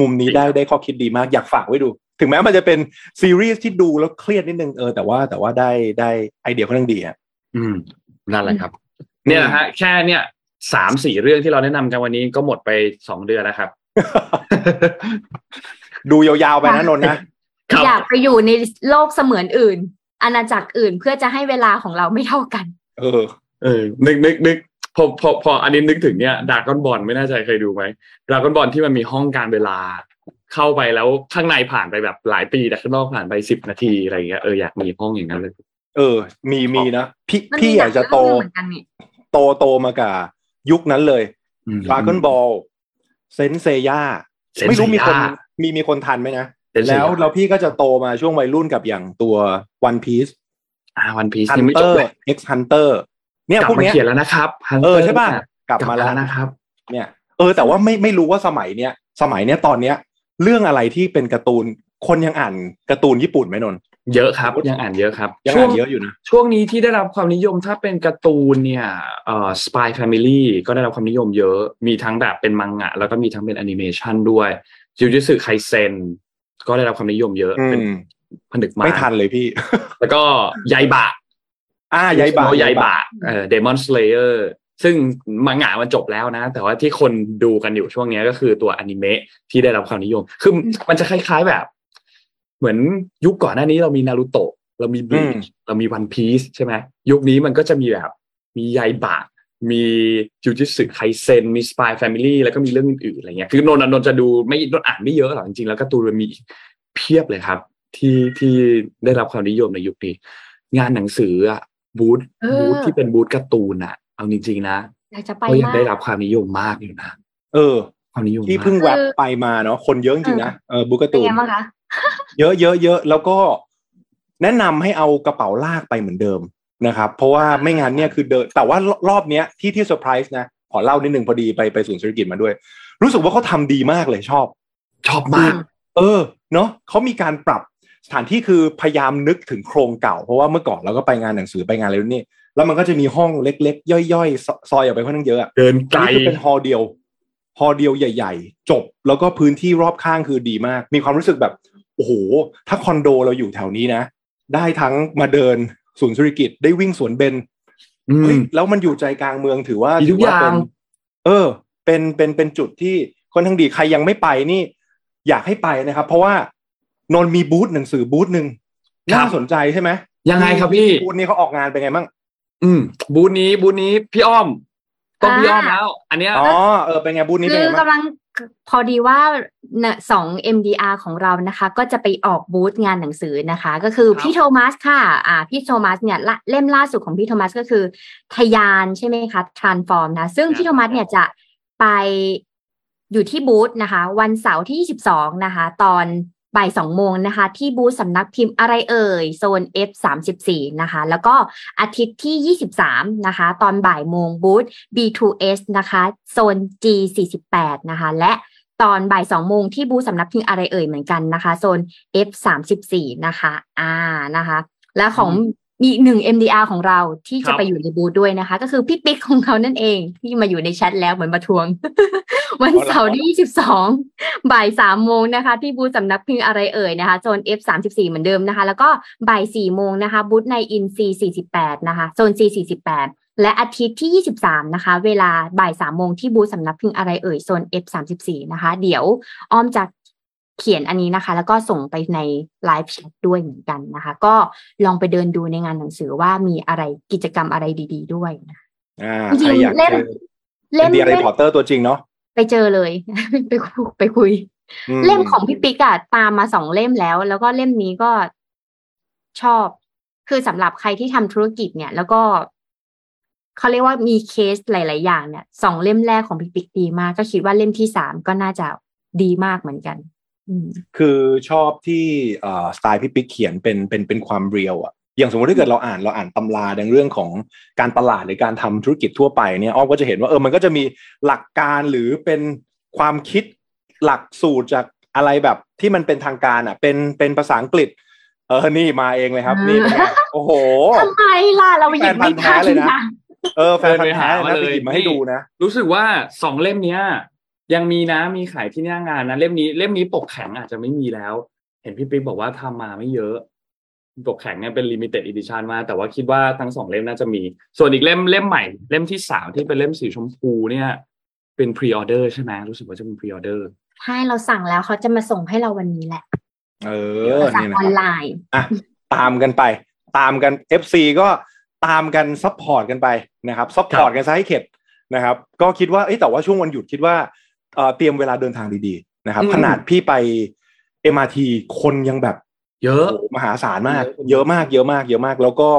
มุมนี้ได้ได้ข้อคิดดีมากอยากฝากไว้ดู ถึงแม้มันจะเป็นซีรีส์ที่ดูแล้วเครียดนิดนึงเออแต่ว่าแต่ว่าได้ได้ไอเดียค่อนข้างดีอะอืมนั่นแหละครับ เนี่ยแหละฮะแค่เนี่ยสามสี่เรื่องที่เราแนะนำกันวันนี้ก็หมดไปสองเดือนแล้วครับ ดูยาวๆไปนะนนท์นะครับอยากไปอยู่ในโลกเสมือนอื่นอาณาจักรอื่นเพื่อจะให้เวลาของเราไม่เท่ากัน เออ เออนึกนึกนึก พอพอพออันนี้นึกถึงเนี่ยดากอนบอลไม่แน่ใจเคยดูไหมดากอนบอลที่มันมีห้องการเวลาเข้าไปแล้วข้างในผ่านไปแบบหลายปีแต่ข้างนอกผ่านไปสิบนาทีอะไรอย่างเงี้ยเอออยากมีห้องอย่างนั้นเลย เออ มีมีนะพี่มันพี่มีอยากจะโตหนังเรื่องเหมือนกันนี่โตโตมากับยุคนั้นเลยอืมดราก้อนบอลเซนเซย่า Saint ไม่รู้มีคน Seiya มีมีคนทันไหมนะ Saint แล้ว Seiya แล้วพี่ก็จะโตมาช่วงวัยรุ่นกับอย่างตัววันพีซอ่าวันพีซฮัยังนไม่เตจอบร์เลยเอ็กซ์ฮันเตอร์ เนี่ยกลับพวกมาเนี้ยเขียนแล้วนะครับ Hunter เออใช่ป่ะเนี่ยกลับมาแล้วนะครับ เนี่ย เออ แต่ว่าไม่ไม่รู้ว่าสมัยเนี้ยสมัยเนี้ยตอนเนี้ย เรื่องอะไรที่เป็นการ์ตูนคนยังอ่านการ์ตูนญี่ปุ่นไหมนนท์เยอะครับยังอ่านเยอะครับยังช่วอ่างนเยอะอยู่นะช่วงนี้ที่ได้รับความนิยมถ้าเป็นการ์ตูนเนี่ยเอ่อ Spy Family ก็ได้รับความนิยมเยอะมีทั้งแบบเป็นมังงะ แล้วก็มีทั้งเป็นแอนิเมชันด้วย Jujutsu Kaisen ก็ได้รับความนิยมเยอะอืมเป็นผนึกมารไม่ทันเลยพี่ แล้วก็ยายบะ อ่ายายบะยายบะเอ่อ Demon Slayer ซึ่งมังงะมันจบแล้วนะ แต่ว่าที่คนดูกันอยู่ช่วงเนี้ยก็คือตัวอนิเมะที่ได้รับความนิยม คือมันจะคล้ายๆแบบ เหมือนยุคก่อนหน้านี้เรามีนารูโตะเรามี Bleach อืมเรามี One Piece ใช่ไหมยุคนี้มันก็จะมีแบบ มียายบะมี Jujutsu Kaisen มี Spy Family แล้วก็มีเรื่องอื่นๆอะไรเงี้ยคือนนท์อะนนท์จะดูไม่นนท์อ่านไม่เยอะหรอกจริงๆแล้วการ์ตูนมันมีเพียบเลยครับ ที่ที่ได้รับความนิยมในยุคนี้ งานหนังสืออะ บูธเออบูธที่เป็นบูธการ์ตูนอะเอาจริงๆนะอยากจะไปก็ยังมากได้รับความนิยมมากอยู่นะเออความนิยมที่มากเพิ่งแวบคือไปมาเนาะคนเยอะจริงๆนะเออบุ๊กการ์เป็นตูนไงบ้างคะเยอะเยอะเยอะแล้วก็แนะนำให้เอากระเป๋าลากไปเหมือนเดิมนะครับ เพราะว่าไม่งั้นเนี่ยคือเดินแต่ว่ารอบเนี้ยที่ที่เซอร์ไพรส์นะขอเล่านิดหนึ่งพอดีไปไปศูนย์เศรษฐกิจมาด้วย รู้สึกว่าเขาทำดีมากเลยชอบ ชอบมาก เออ เนาะเขามีการปรับ สถานที่คือพยายามนึกถึงโครงเก่า เพราะว่าเมื่อก่อนเราก็ไปงานหนังสือไปงานอะไรนี่ แล้วมันก็จะมีห้องเล็กๆ ย่อยๆซซอยออกไปค่อนข้างเยอะอะเดินไกลอันนี้คือเป็นฮอลล์เดียวฮอลล์เดียวใหญ่ ๆ จบแล้วก็พื้นที่รอบข้างคือดีมาก มีความรู้สึกแบบโอ้โหถ้าคอนโดเราอยู่แถวนี้นะ ได้ทั้งมาเดินศูนย์ธุรกิจได้วิ่งสวนเบนอืมเฮ้ยแล้วมันอยู่ใจกลางเมืองถือว่ามีทุกถืว่อย่างเป็นเออ เป็นเป็นเป็นจุดที่ค่อนข้างดีใครยังไม่ไปนี่ อยากให้ไปนะครับ เพราะว่า นนท์มีบูธหนังสือบูธหนึ่งน่าสนใจใช่ไหมยังไงครับพี่บูธนี้เขาออกงานเป็นไงบ้างอืม บูธนี้บูธนี้พี่อ้อมต้องพี่อ้อมแล้ว อันเนี้ยอ๋อเออเป็นไงบูธนี้คืเป็นอไงบ้างกำลังพอดีว่าน่ะสอง MDR ของเรานะคะ ก็จะไปออกบูธงานหนังสือนะคะ ก็คือพี่โทมัสค่ะ อ่า พี่โทมัสเนี่ยละเล่มล่าสุดของพี่โทมัสก็คือทยานใช่ไหมคะ transform นะ ซึ่งพี่โทมัสเนี่ยจะไปอยู่ที่บูธนะคะ วันเสาร์ที่ 22 นะคะ ตอน บ่ายสองโมงนะคะ ที่บูธสำนักพิมพ์อะไรเอ่ย โซน F 3 4 นะคะ แล้วก็อาทิตย์ที่ 23 นะคะ ตอนบ่ายโมงบูธ B2S นะคะ โซน G 48 นะคะ และตอนบ่ายสองโมงที่บูธสำนักพิมพ์อะไรเอ่ยเหมือนกันนะคะ โซน F 3 4 นะคะ อ่านะคะ และของ มีหนึ่ง MDR ของเราที่ครัจะบไปอยู่ในบูธด้วยนะคะ ก็คือพี่ปิ๊กของเขานั่นเอง ที่มาอยู่ในแชทแล้วเหมือนมาทวง วันเสาร์ที่22บ่ายสามโมงนะคะ ที่บูธสำนักพิมพ์อะไรเอ่ยนะคะโซน F 3 4 เหมือนเดิมนะคะ แล้วก็บ่ายสี่โมงนะคะบูธในอิน C 48 นะคะโซน C 48 และอาทิตย์ที่ 23 นะคะ เวลาบ่ายสามโมงที่บูธสำนักพิมพ์อะไรเอ่ยโซน F 3 4 นะคะ เดี๋ยวอ้อมจะ เขียนอันนี้นะคะ แล้วก็ส่งไปใน live chat ด้วยเหมือนกันนะคะ ก็ลองไปเดินดูในงานหนังสือว่ามีอะไรกิจกรรมอะไรดี ๆ ด้วยนะคะอ่าจริงๆใครอยากเล่มเจอ MDR reporter ตัวจริงเนาะไปเจอเลย ไปคุยไปคุยอืมเล่มของพี่ปิ๊กอะตามมาสองเล่มแล้ว แล้วก็เล่มนี้ก็ชอบ คือสำหรับใครที่ทำธุรกิจเนี่ย แล้วก็เขาเรียกว่ามีเคสหลาย ๆ อย่างเนี่ยสองเล่มแรกของพี่ปิ๊กดีมาก ก็คิดว่าเล่มที่สามก็น่าจะดีมากเหมือนกันอืม คือชอบที่เอ่อสไตล์พี่ปิ๊กเขียนเป็นเป็นเป็นความเรียลอะอย่างสมมติถ้าเกิดเราอ่านเราอ่านตำราในเรื่องของการตลาดหรือการทำธุรกิจทั่วไปเนี่ยอ้อมก็จะเห็นว่าเออมันก็จะมีหลักการหรือเป็นความคิดหลักสูตรจากอะไรแบบที่มันเป็นทางการอะ เป็นเป็นภาษาอังกฤษ เออนี่มาเองเลยครับ นี่เป็นไงโอ้โหทำไมล่ะเราหยิบไม่แฟนพันธุ์แท้ทันเลยนะนะเออแฟนพันธ์แท้เดินไปหามานะเลยไปหยิบมาให้ดูนะ รู้สึกว่าสองเล่มเนี้ย ยังมีนะมีขายที่หน้างานนะเล่มนี้เล่มนี้ปกแข็งอาจจะไม่มีแล้ว เห็นพี่ปิ๊กบอกว่าทำมาไม่เยอะ ปกแข็งเนี่ยเป็น limited edition มากแต่ว่าคิดว่าทั้งสองเล่มน่าจะมี ส่วนอีกเล่มเล่มใหม่ เล่มที่สามที่เป็นเล่มสีชมพูเนี่ย เป็น pre order ใช่ไหมรู้สึกว่าจะเป็น pre order ใช่เราสั่งแล้วเขาจะมาส่งให้เราวันนี้แหละ เอเดี๋ยวอเราสั่งนี่นะอคอนรับไลน์อะตามกันไป ตามกัน FC ก็ตามกัน support กันไปนะครับ support กันซะให้เข็ดนะครับ ก็คิดว่าเอ้ยแต่ว่าช่วงวันหยุดคิดว่า เอ่อเตรียมเวลาเดินทางดีๆนะครับอืมขนาดพี่ไป MRT คนยังแบบ เยอะโโหมหาศาลมากเยอะเยอะมากเยอะมากเยอะมาก แล้วก็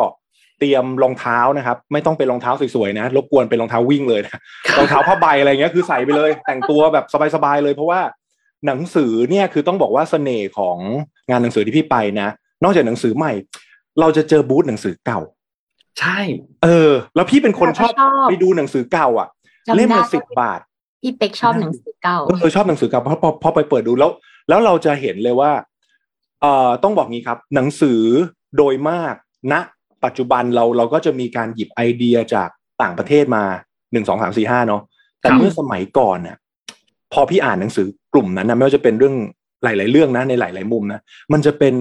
เตรียมรองเท้านะครับ ไม่ต้องเป็นรองเท้าสวยๆนะรบกวนเป็นรองเท้าวิ่งเลยนะรองเท้าผ้าใบอะไรเงี้ยคือใส่ไปเลย แต่งตัวแบบสบายๆเลย เพราะว่าหนังสือเนี่ยคือต้องบอกว่าเสน่ห์ของงานหนังสือที่พี่ไปนะ นอกจากหนังสือใหม่ เราจะเจอบูธหนังสือเก่า ใช่ เออ แล้วพี่เป็นคนชอบเราก็ชอบไปดูหนังสือเก่า อะจำเล่มได้ละสิบบาท พี่เป็กชอบหนังสือเก่าเออชอบหนังสือเก่าเพราะพอพอไปเปิดดูแล้ว แล้วเราจะเห็นเลยว่าเอ่อต้องบอกงี้ครับ หนังสือโดยมากณปัจจุบันเราเราก็จะมีการหยิบไอเดียจากต่างประเทศมาหนึ่งสองสามสี่ห้าเนาะแต่ครับเมื่อสมัยก่อนน่ะพอพี่อ่านหนังสือกลุ่มนั้นนะไม่ว่าจะเป็นเรื่องหลาย ๆ เรื่องนะในหลาย ๆ มุมนะมันจะเป็น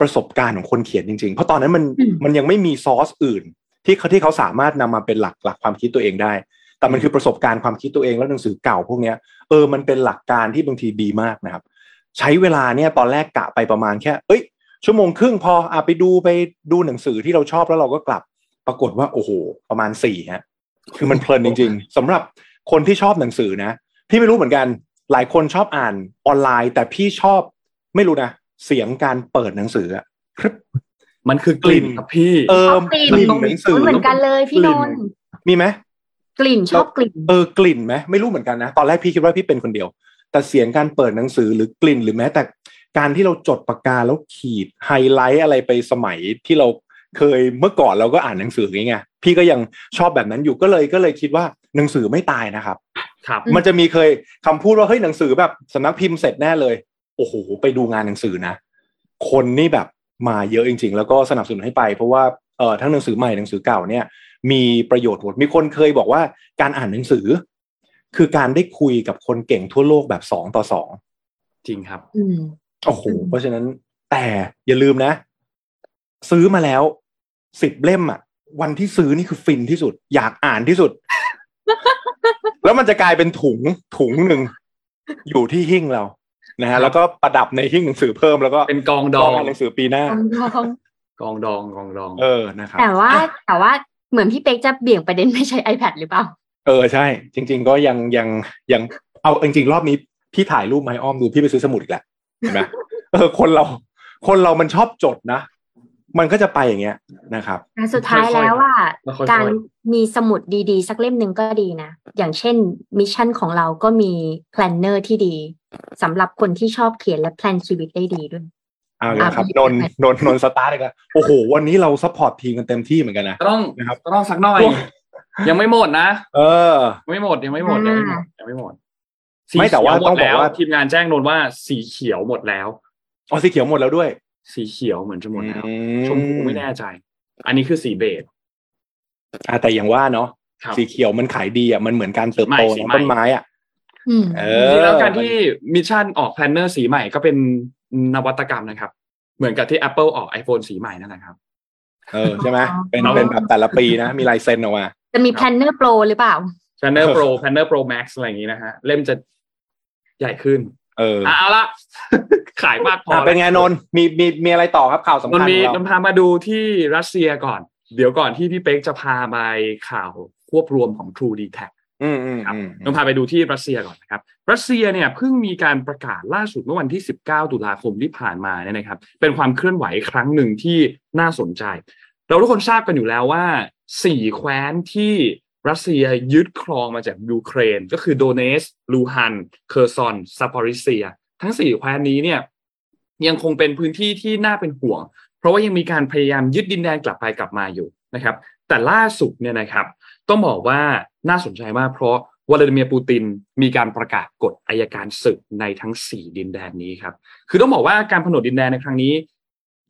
ประสบการณ์ของคนเขียนจริง ๆ เพราะตอนนั้นมันอืมมันยังไม่มีซอสอื่น ที่เขาที่เขาสามารถนำมาเป็นหลักหลักความคิดตัวเองได้ แต่มันคือประสบการณ์ความคิดตัวเองแล้วหนังสือเก่าพวกเนี้ยเออมันเป็นหลักการที่บางทีดีมากนะครับ ใช้เวลาเนี่ยตอนแรกกะไปประมาณแค่ เอ้ย ชั่วโมงครึ่งพออะไปดูไปดูหนังสือที่เราชอบแล้วเราก็กลับ ปรากฏว่าโอ้โหประมาณสี่ฮะคือมันเพลินจริง ๆสำหรับคนที่ชอบหนังสือนะพี่ไม่รู้เหมือนกัน หลายคนชอบอ่านออนไลน์ แต่พี่ชอบไม่รู้นะเสียงการเปิดหนังสืออะครึบมันคือกลิ่นครับพี่เออชอบกลิ่นกลิ่นหนังสือเหมือนกันเลยพี่นนท์มีไหม กลิ่นชอบกลิ่นเออกลิ่นไหมไม่รู้เหมือนกันนะ ตอนแรกพี่คิดว่าพี่เป็นคนเดียว แต่เสียงการเปิดหนังสือหรือกลิ่นหรือแม้แต่การที่เราจดปากกาแล้วขีดไฮไลท์อะไรไปสมัยที่เราเคยเมื่อก่อนเราก็อ่านหนังสือไงไงพี่ก็ยังชอบแบบนั้นอยู่ก็เลยก็เลยคิดว่าหนังสือไม่ตายนะครับ ครับอืมมันจะมีเคยคำพูดว่าเฮ้ยหนังสือแบบสำนักพิมพ์เสร็จแน่เลย โอ้โหไปดูงานหนังสือนะ คนนี่แบบมาเยอะจริง ๆ แล้วก็สนับสนุนให้ไปเพราะว่าเอ่อทั้งหนังสือใหม่หนังสือเก่าเนี่ย มีประโยชน์หมดมีคนเคยบอกว่าการอ่านหนังสือ คือการได้คุยกับคนเก่งทั่วโลกแบบสองต่อสองจริงครับอืมโอ้โหอืมเพราะฉะนั้นแต่อย่าลืมนะ ซื้อมาแล้วสิบเล่มอะ วันที่ซื้อนี่คือฟินที่สุด อยากอ่านที่สุด แล้วมันจะกลายเป็นถุงถุงหนึ่งอยู่ที่หิ้งเรานะครัฮะบแล้วก็ประดับในหิ้งหนังสือเพิ่มแล้วก็เป็นกองดองานหนังสือปีหน้าลองกองดองกองดอง เออนะครับแต่ว่าแต่ว่า เหมือนพี่เป๊กจะเบี่ยงประเด็นไม่ใช้ iPad หรือเปล่า เออใช่ จริง ๆ ก็ยังยังยังเอาจริง ๆ รอบนี้พี่ถ่ายรูปมาให้อ้อมดูพี่ไปซื้อสมุดอีกแล้วเห็นไหมเออคนเราคนเรามันชอบจดนะ มันก็จะไปอย่างเงี้ยนะครับอะสุดท้ายแล้วว่าแล้วค่อยๆการมีสมุดดีๆ สักเล่มหนึ่งก็ดีนะ อย่างเช่น Mission ของเราก็มี planner ที่ดีสำหรับคนที่ชอบเขียนและ plan ชีวิตได้ดีด้วย เอาเลยครับอะนนท์นนท์นนท์สตาร์ทเลยกันโอ้โห วันนี้เรา support ทีมกันเต็มที่เหมือนกันนะก็ต้องนะครับก็ต้องสักหน่อยโอ้ยังไม่หมดนะ เออยังไม่หมดยังไม่หมดยังไม่หมดยังไม่หมดสีไม่แต่ว่าเขียหมต้อดงบอกแล้วว่าทีมงานแจ้งนนท์ว่าสีเขียวหมดแล้วอ๋อสีเขียวหมดแล้วด้วย สีเขียวเหมือนจะหมดแล้วอืชมพูไม่แน่ใจ อันนี้คือสี beigeอะแต่อย่างว่าเนาะครับสีเขียวมันขายดีอะมันเหมือนการเติบโตสีของใหม่ต้นไม้อะอืมเอจอริงๆแล้วการที่ Mission ออก planner สีใหม่ก็เป็น นวัตกรรมนะครับ เหมือนกับที่ Apple ออก iPhone สีใหม่นั่นแหละครับ เออใช่ไหมเป็นเราเป็นแบบแต่ละปีนะ มีลายเซ็นออกมา จะมี planner pro หรือเปล่า Planner Pro Planner Pro Max อะไรอย่างนี้นะฮะ เล่มจะใหญ่ขึ้น เอออะเอาละขายมากพออะเป็นไงนนท์มีมีมีอะไรต่อครับข่าวสำมันคัญมีของเรานำพามาดูที่รัสเซียก่อน เดี๋ยวก่อนที่พี่เป๊กจะพาไปข่าวควบรวมของ True d e t a c อืมอืม ครับอืมต้องพาไปดูที่รัสเซียก่อนนะครับรัสเซียเนี่ยเพิ่งมีการประกาศล่าสุดเมื่อวันที่ 19 ตุลาคมที่ผ่านมาเนี่ยนะครับ เป็นความเคลื่อนไหวครั้งหนึ่งที่น่าสนใจ เราทุกคนทราบกันอยู่แล้วว่าสี่แคว้นที่รัสเซียยึดครองมาจากยูเครน ก็คือโดเนส ลูฮัน เคอร์ซอนซาปอริเซีย ทั้งสี่แคว้นนี้เนี่ยยังคงเป็นพื้นที่ที่น่าเป็นห่วง เพราะว่ายังมีการพยายามยึดดินแดนกลับไปกลับมาอยู่นะครับ แต่ล่าสุดเนี่ยนะครับ ต้องบอกว่าน่าสนใจมากเพราะวลาดิเมียร์ปูตินมีการประกาศกฎอายการศึกในทั้ง 4 ดินแดนนี้ครับ คือต้องบอกว่าการผนวกดินแดนในครั้งนี้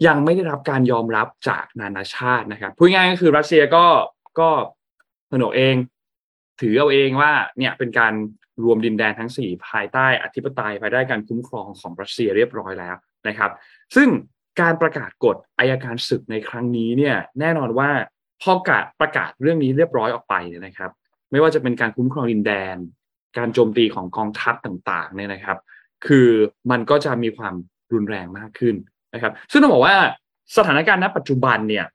ยังไม่ได้รับการยอมรับจากนานาชาตินะครับพูดง่ายๆก็คือรัสเซียก็ก็ผนวกเอง ถือเอาเองว่าเนี่ยเป็นการรวมดินแดนทั้ง 4 ภายใต้อธิปไตยภายใต้การคุ้มครองของรัสเซียเรียบร้อยแล้วนะครับ ซึ่งการประกาศกฎอายการศึกในครั้งนี้เนี่ยแน่นอนว่า พอกาศประกาศเรื่องนี้เรียบร้อยออกไปเนี่ยนะครับ ไม่ว่าจะเป็นการคุ้มครองดินแดน การโจมตีของกองทัพต่างๆเนี่ยนะครับ คือมันก็จะมีความรุนแรงมากขึ้นนะครับ ซึ่งต้องบอกว่าสถานการณ์ณปัจจุบันเนี่ย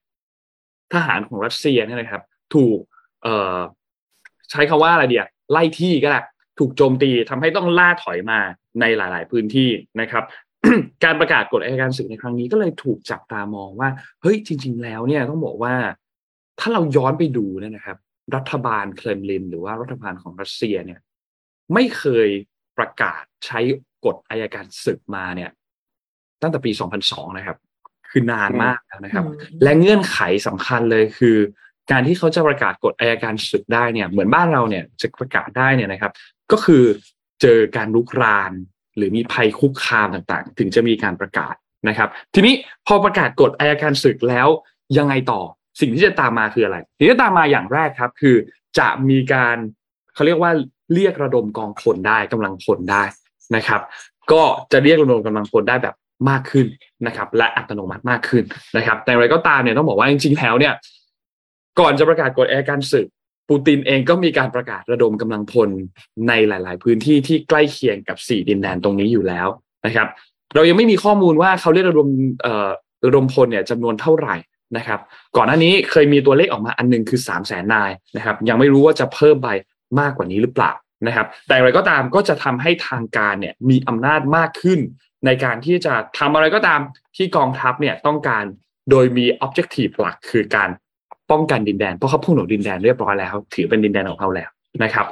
ทหารของรัสเซียเนี่ยนะครับ ถูกเอ่อใช้คาว่าอะไรเดียไล่ที่ก็ได้ถูกโจมตีทำให้ต้องล่าถอยมาในหลาย ๆ พื้นที่นะครับการประกาศกฎอัยการศึกในครั้งนี้ก็เลยถูกจับตามองว่า เฮ้ยจริง ๆ แล้วเนี่ยต้องบอกว่า ถ้าเราย้อนไปดูเนี่ยนะครับ รัฐบาลเครมลิน หรือว่ารัฐบาลของรัสเซียเนี่ย ไม่เคยประกาศใช้กฎอายการศึกมาเนี่ย ตั้งแต่ปี 2002 นะครับ คือนานมากแล้วนะครับอืมและเงื่อนไขสำคัญเลยคือ การที่เขาจะประกาศกฎอายการศึกได้เนี่ย เหมือนบ้านเราเนี่ยจะประกาศได้เนี่ยนะครับ ก็คือเจอการลุกราน หรือมีภัยคุกคามต่างๆ ถึงจะมีการประกาศนะครับ ทีนี้พอประกาศกฎอายการศึกแล้วยังไงต่อ สิ่งที่จะตามมาคืออะไรสิ่งที่จะตามมาอย่างแรกครับ คือจะมีการเขาเรียกว่าเรียกระดมกองพลได้กำลังพลได้นะครับ ก็จะเรียกระดมกำลังพลได้แบบมากขึ้นนะครับ และอัตโนมัติมากขึ้นนะครับ แต่อย่างไรก็ตามเนี่ยต้องบอกว่าจริงๆแล้วเนี่ย ก่อนจะประกาศกฎอายการศึกปูตินเองก็มีการประกาศระดมกำลังพลในหลาย ๆ พื้นที่ที่ใกล้เคียงกับสี่ดินแดนตรงนี้อยู่แล้วนะครับ เรายังไม่มีข้อมูลว่าเขาเรียกระดมเอ่อระดมพลเนี่ยจำนวนเท่าไหร่ นะครับ ก่อนหน้านี้เคยมีตัวเลขออกมาอันหนึงคือ 3 0 0แสนนายนะครับ ยังไม่รู้ว่าจะเพิ่มไปมากกว่านี้หรือเปล่านะครับ แต่อย่างไรก็ตามก็จะทำให้ทางการเนี่ยมีอำนาจมากขึ้น ในการที่จะทำอะไรก็ตามที่กองทัพเนี่ยต้องการโดยมี objective หลักคือการป้องกันดินแดนเพราะเขาพุ่งหนดินแดนเรียบร้อยแล้ว ถือเป็นดินแดนของเขาแล้วนะครับ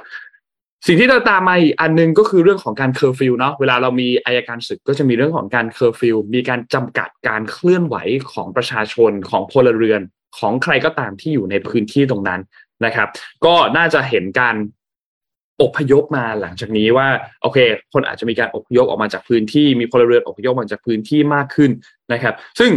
สิ่งที่จะตามมาอีกอันหนึงก็คือเรื่องของการเคอร์ฟิวเนาะเวลาเรามีอัยการศึกก็จะมีเรื่องของการเคอร์ฟิวมีการจำกัดการเคลื่อนไหวของประชาชนของพลเรือนของใครก็ตามที่อยู่ในพื้นที่ตรงนั้นนะครับ ก็น่าจะเห็นการอพยพมาหลังจากนี้ว่าโอเค คนอาจจะมีการอพยพออกมาจากพื้นที่ มีพลเรือนอพยพออกมาจากพื้นที่มากขึ้นนะครับ ซึ่ง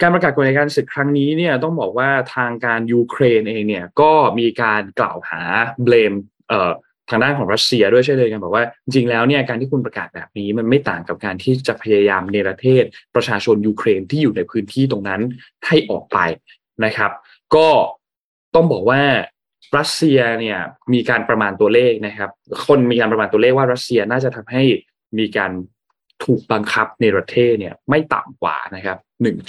การประกาศกฎอัยการศึกครั้งนี้เนี่ยต้องบอกว่าทางการยูเครนเองเนี่ยก็มีการกล่าวหาเบลมเอ่อ ทางด้านของรัสเซียด้วยใช่เลยกันบอกว่าจริงแล้วเนี่ยการที่คุณประกาศแบบนี้มันไม่ต่างกับการที่จะพยายามเนรเทศ ประชาชนยูเครนที่อยู่ในพื้นที่ตรงนั้นให้ออกไปนะครับ ก็ต้องบอกว่ารัสเซียเนี่ยมีการประมาณตัวเลขนะครับ คนมีการประมาณตัวเลขว่ารัสเซียน่าจะทำให้มีการถูกบังคับในประเทศเนี่ยไม่ต่ำกว่านะครับ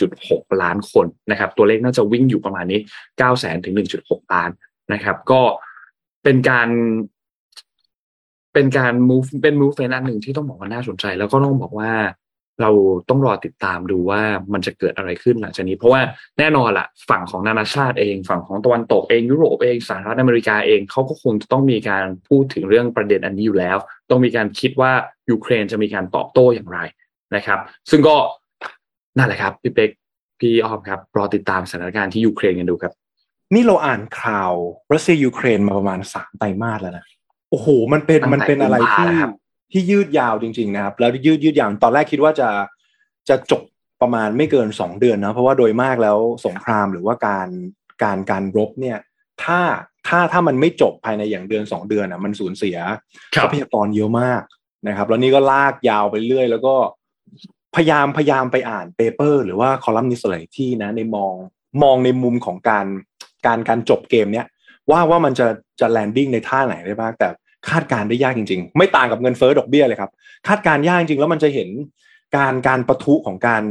1.6 ล้านคนนะครับ ตัวเลขน่าจะวิ่งอยู่ประมาณนี้9แสนถึง 1.6 ล้านนะครับ ก็เป็นการ เป็นการ move เป็น movement อันหนึ่งที่ต้องบอกว่าน่าสนใจ แล้วก็ต้องบอกว่าเราต้องรอติดตามดูว่ามันจะเกิดอะไรขึ้นหลังจากนี้ เพราะว่าแน่นอนละฝั่งของนานาชาติเอง ฝั่งของตะวันตกเองยุโรปเองสหรัฐอเมริกาเองเขาก็คงจะต้องมีการพูดถึงเรื่องประเด็นอันนี้อยู่แล้ว ต้องมีการคิดว่ายูเครนจะมีการตอบโต้อย่างไรนะครับ ซึ่งก็นั่นแหละครับพี่เป๊กพี่ออมครับรอติดตามสถานการณ์ที่ยูเครนกันดูครับ นี่เราอ่านข่าวรัสเซียยูเครนมาประมาณสามไตรมาสแล้วนะ โอ้โหมันเป็นตั้งแต่มันเป็นอะไรกุมภาที่แล้วครับที่ยืดยาวจริง ๆ นะครับ แล้วยืดยืดยาวตอนแรกคิดว่าจะจะจบประมาณไม่เกินสองเดือนนะเพราะว่าโดยมากแล้วสงครามหรือว่าการการการรบเนี่ย ถ้าถ้าถ้ามันไม่จบภายในอย่างเดือนสองเดือนอะ มันสูญเสียครับทรัพยากรเยอะมากนะครับ แล้วนี่ก็ลากยาวไปเรื่อย แล้วก็พยายามพยายามไปอ่านเปเปอร์ หรือว่าคอลัมนิสต์หลายที่นะ ในมองมองในมุมของการการการจบเกมเนี้ย ว่าว่ามันจะจะแลนดิ้งในท่าไหนได้บ้างแต่คาดการณ์ได้ยากจริง ๆ ไม่ต่างกับเงินเฟ้อดอกเบี้ยเลยครับ คาดการณ์ยากจริงแล้วมันจะเห็นการการประทุของการ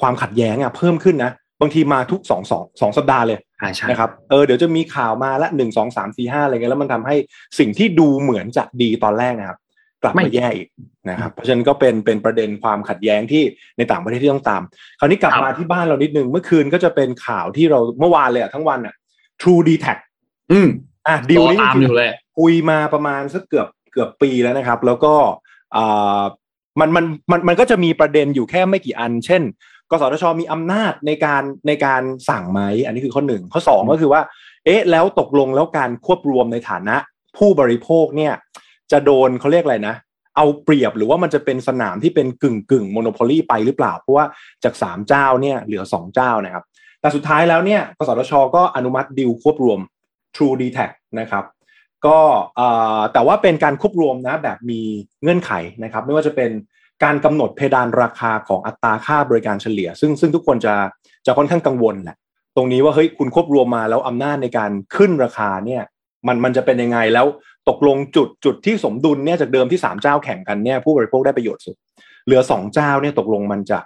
ความขัดแย้งอะเพิ่มขึ้นนะบางทีมาทุกสองสองสองสัปดาห์เลยใช่ใช่นะครับเออเดี๋ยวจะมีข่าวมาละหนึ่งสองสามสี่ห้าอะไรเงี้ยแล้วมันทำให้สิ่งที่ดูเหมือนจะดีตอนแรกนะครับกลับไม่มาแย่อีกนะครับ เพราะฉะนั้นก็เป็นเป็นประเด็นความขัดแย้งที่ในต่างประเทศที่ต้องตาม คราวนี้กลับครับมาที่บ้านเรานิดนึง เมื่อคืนก็จะเป็นข่าวที่เราเมื่อวานเลยอะทั้งวันอะ True d t a c อืมอะดีลรอนี้ตามจริงๆอยู่เลยคุยมาประมาณสักเกือบเกือบปีแล้วนะครับ แล้วก็อ่ามันมันมันมันก็จะมีประเด็นอยู่แค่ไม่กี่อัน เช่น กสทชมีอำนาจในการในการสั่งไหมอันนี้คือข้อหนึ่งข้อสองก็คือว่า เอ๊ะ แล้วตกลงแล้วการควบรวมในฐานะ ผู้บริโภคเนี่ย จะโดนเขาเรียกอะไรนะ เอาเปรียบหรือว่ามันจะเป็นสนามที่เป็นกึ่งกึ่งโมโนโพลีไปหรือเปล่า เพราะว่าจากสามเจ้าเนี่ยเหลือสองเจ้านะครับแต่สุดท้ายแล้วเนี่ยกสทชก็อนุมัติดิวควบรวม True d t a c นะครับก็แต่ว่าเป็นการควบรวมนะแบบมีเงื่อนไขนะครับ ไม่ว่าจะเป็นการกำหนดเพดานราคาของอัตราค่าบริการเฉลี่ย ซึ่งซึ่งทุกคนจะจะค่อนข้างกังวลแหละตรงนี้ว่าเฮ้ยคุณควบรวมมาแล้วอำนาจในการขึ้นราคาเนี่ยมันมันจะเป็นยังไงแล้วตกลงจุดจุดที่สมดุลเนี่ยจากเดิมที่สามเจ้าแข่งกันเนี่ยผู้บริโภคได้ประโยชน์สุด เหลือสองเจ้าเนี่ยตกลงมันจะ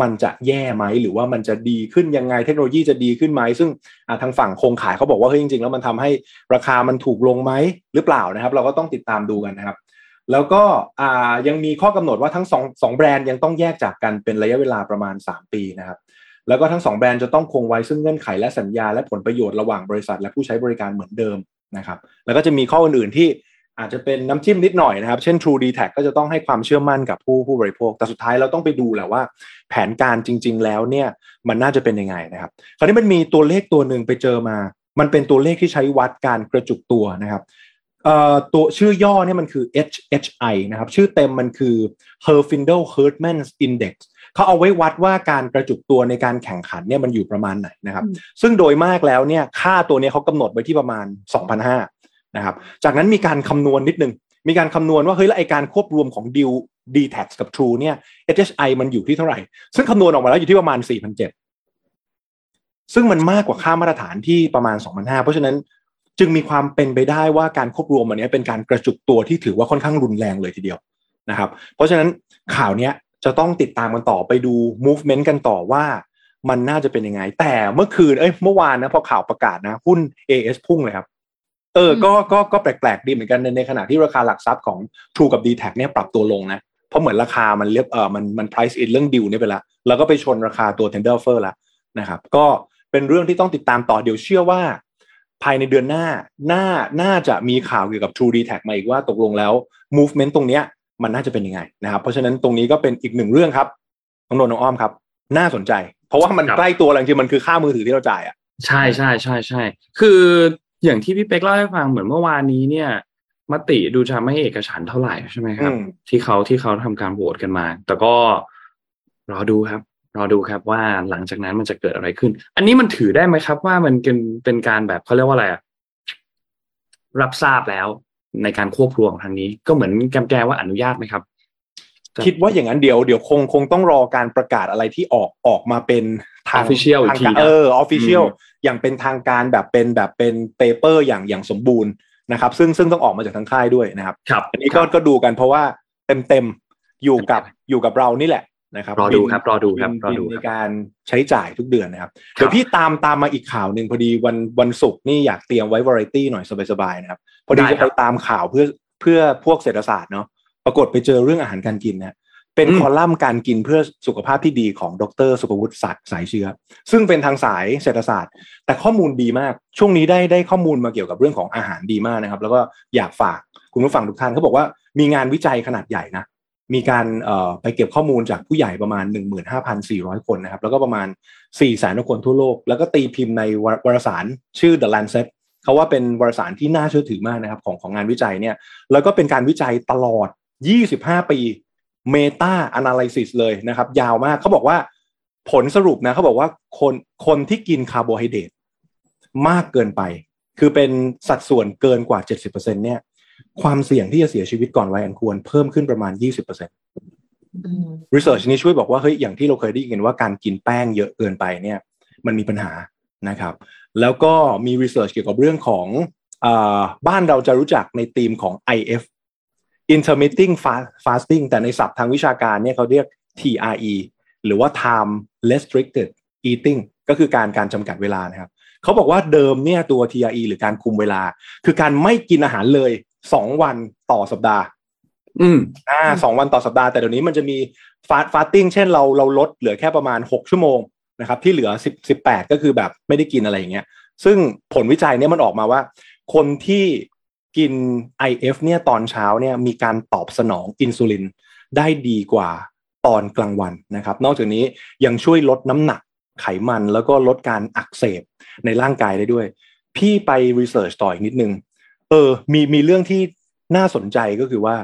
มันจะแย่ไหมหรือว่ามันจะดีขึ้นยังไงเทคโนโลยีจะดีขึ้นไหมซึ่งทางฝั่งโครงขายเขาบอกว่าเฮ้ยจริงๆ แล้วมันทำให้ราคามันถูกลงไหมหรือเปล่านะครับ เราก็ต้องติดตามดูกันนะครับ แล้วก็ยังมีข้อกำหนดว่าทั้งสองสองแบรนด์ยังต้องแยกจากกันเป็นระยะเวลาประมาณ 3 ปีนะครับ แล้วก็ทั้งสองแบรนด์จะต้องคงไว้ซึ่งเงื่อนไขและสัญญาและผลประโยชน์ระหว่างบริษัท และผู้ใช้บริการเหมือนเดิมนะครับ แล้วก็จะมีข้ออื่นๆที่ อาจจะเป็นน้ำจิ้มนิดหน่อยนะครับ เช่น True d t a c ก็จะต้องให้ความเชื่อมั่นกับผู้ผู้บริโภค แต่สุดท้ายเราต้องไปดูแหละว่า แผนการจริง ๆ แล้วเนี่ยมันน่าจะเป็นยังไงนะครับ คราวนี้มันมีตัวเลขตัวหนึ่งไปเจอมา มันเป็นตัวเลขที่ใช้วัดการกระจุกตัวนะครับเอ่อตัวชื่อย่อเนี่ยมันคือ HHI นะครับ ชื่อเต็มมันคือ Herfindahl Hertz Index เขาเอาไว้วัดว่าการกระจุกตัวในการแข่งขันเนี่ยมันอยู่ประมาณไหนนะครับอืมซึ่งโดยมากแล้วเนี่ยค่าตัวเนี้ยเขากำหนดไว้ที่ประมาณ 2,500 นะครับจากนั้นมีการคำนวณนิดนึง มีการคำนวณว่าเฮ้ยแล้วไอการควบรวมของดิว d t a x กับ True เนี่ย HHI มันอยู่ที่เท่าไหร่ ซึ่งคำนวณออกมาแล้วอยู่ที่ประมาณ 4,700 ซึ่งมันมากกว่าค่ามาตรฐานที่ประมาณ 2,500 เพราะฉะนั้นจึงมีความเป็นไปได้ว่าการควบรวมอันนี้เป็นการกระจุกตัวที่ถือว่าค่อนข้างรุนแรงเลยทีเดียวนะครับ เพราะฉะนั้นข่าวนี้จะต้องติดตามกันต่อไปดู movement กันต่อว่ามันน่าจะเป็นยังไง แต่เมื่อคืนเอ้ยเมื่อวานนะพอข่าวประกาศนะหุ้น AS พุ่งเลยครับ เออก็ก็ก็แปลกๆดีเหมือนกันในในขณะที่ราคาหลักทรัพย์ของ True กับ d t แทเนี่ยปรับตัวลงนะ เพราะเหมือนราคามันเรียบเออมันมัน price in เรื่องดิวเนี่ยไปแล้วแล้วก็ไปชนราคาตัว tender offer แล้วนะครับ ก็เป็นเรื่องที่ต้องติดตามต่อเดี๋ยวเชื่อว่า ภายในเดือนหน้าน่าน่าจะมีข่าวเกี่ยวกับ True d t แทมาอีกว่าตกลงแล้ว movement ตรงเนี้ยมันน่าจะเป็นยังไงนะครับ เพราะฉะนั้นตรงนี้ก็เป็นอีกหนึ่งเรื่องครับน้องนนท์น้องอ้อมครับ น่าสนใจ เพราะว่ามันครับใกล้ตัวแล้วจริงๆมันคือค่ามือถือที่เราจ่ายอะใช่ใช่ใช่ใช่คือ อย่างที่พี่เป๊กเล่าให้ฟังเหมือนเมื่อวานนี้เนี่ยมติดูจะไม่เอกฉันท์เท่าไหร่ใช่ไหมครับอืมที่เขาที่เขาทำการโหวตกันมา แต่ก็รอดูครับ รอดูครับว่าหลังจากนั้นมันจะเกิดอะไรขึ้น อันนี้มันถือได้ไหมครับ ว่ามันเป็นเป็นการแบบเขาเรียกว่าอะไรอะรับทราบแล้วในการควบรวมครั้งนี้ ก็เหมือนแกมแกว่าอนุญาตไหมครับ คิดว่าอย่างนั้นเดี๋ยวเดี๋ยวคงคงต้องรอการประกาศอะไรที่ออกออกมาเป็นทาง Official อีกทางทีการนะเออ official อืมอย่างเป็นทางการแบบเป็นแบบเป็น paper อย่างอย่างสมบูรณ์นะครับ ซึ่งซึ่งต้องออกมาจากทางค่ายด้วยนะครับครับอันนี้ก็ก็ดูกันเพราะว่าเต็มเต็มอยู่กับอยู่กับเรานี่แหละนะครับรอดูครับรอดูครับบิลรอดูบิลคในรับการใช้จ่ายทุกเดือนนะครับเดี๋ยวพี่ตามตามมาอีกข่าวหนึ่งพอดีวันวันศุกร์นี่อยากเตรียมไว้วาไรตี้หน่อยสบายๆนะครับ พอดีได้จะครัไปบตามข่าวเพื่อเพื่อพวกเศรษฐศาสตร์เนาะ ปรากฏไปเจอเรื่องอาหารการกินนะเป็นอืมคอลัมน์การกินเพื่อสุขภาพที่ดีของดร สุภวุฒิศักดิ์สายเชื้อ ซึ่งเป็นทางสายเศรษฐศาสตร์ แต่ข้อมูลดีมาก ช่วงนี้ได้ได้ข้อมูลมาเกี่ยวกับเรื่องของอาหารดีมากนะครับ แล้วก็อยากฝากคุณผู้ฟังทุกท่านเขาบอกว่ามีงานวิจัยขนาดใหญ่นะมีการเอ่อไปเก็บข้อมูลจากผู้ใหญ่ประมาณ 15,400 คนนะครับ แล้วก็ประมาณ 4 แสนคนทั่วโลก แล้วก็ตีพิมพ์ในวารวารสารชื่อ The Lancet เขาว่าเป็นวารสารที่น่าเชื่อถือมากนะครับของของงานวิจัยเนี่ย แล้วก็เป็นการวิจัยตลอด 25 ปี Meta Analysis เลยนะครับ ยาวมากเขาบอกว่าผลสรุปนะเขาบอกว่าคนคนที่กินคาร์โบไฮเดรตมากเกินไป คือเป็นสัดส่วนเกินกว่า 70%เนี่ย ความเสี่ยงที่จะเสียชีวิตก่อนวัยอันควรเพิ่มขึ้นประมาณ 20%อืม Research นี้ช่วยบอกว่าเฮ้ยอย่างที่เราเคยได้ยินว่าการกินแป้งเยอะเกินไปเนี่ย มันมีปัญหานะครับ แล้วก็มี Research เกี่ยวกับเรื่องของอบ้านเราจะรู้จักในธีมของ IF intermittent fast- fasting แต่ในศัพท์ทางวิชาการเนี่ยเขาเรียก TRE หรือว่า time restricted eating ก็คือการการจำกัดเวลานะครับเขาบอกว่าเดิมเนี่ยตัว TRE หรือการคุมเวลา คือการไม่กินอาหารเลย2วันต่อสัปดาห์ อืมอ่าสองวันต่อสัปดาห์แต่เดี๋ยวนี้มันจะมีฟา fasting เช่นเราเราลดเหลือแค่ประมาณ6ชั่วโมงนะครับ ที่เหลือ10 18ก็คือแบบไม่ได้กินอะไรอย่างเงี้ย ซึ่งผลวิจัยเนี่ยมันออกมาว่า คนที่ กิน IF เนี่ยตอนเช้าเนี่ยมีการตอบสนองอินซูลินได้ดีกว่าตอนกลางวันนะครับ นอกจากนี้ยังช่วยลดน้ำหนักไขมันแล้วก็ลดการอักเสบในร่างกายได้ด้วย พี่ไป research ต่ออีกนิดนึง เออ มีมีเรื่องที่น่าสนใจก็คือว่า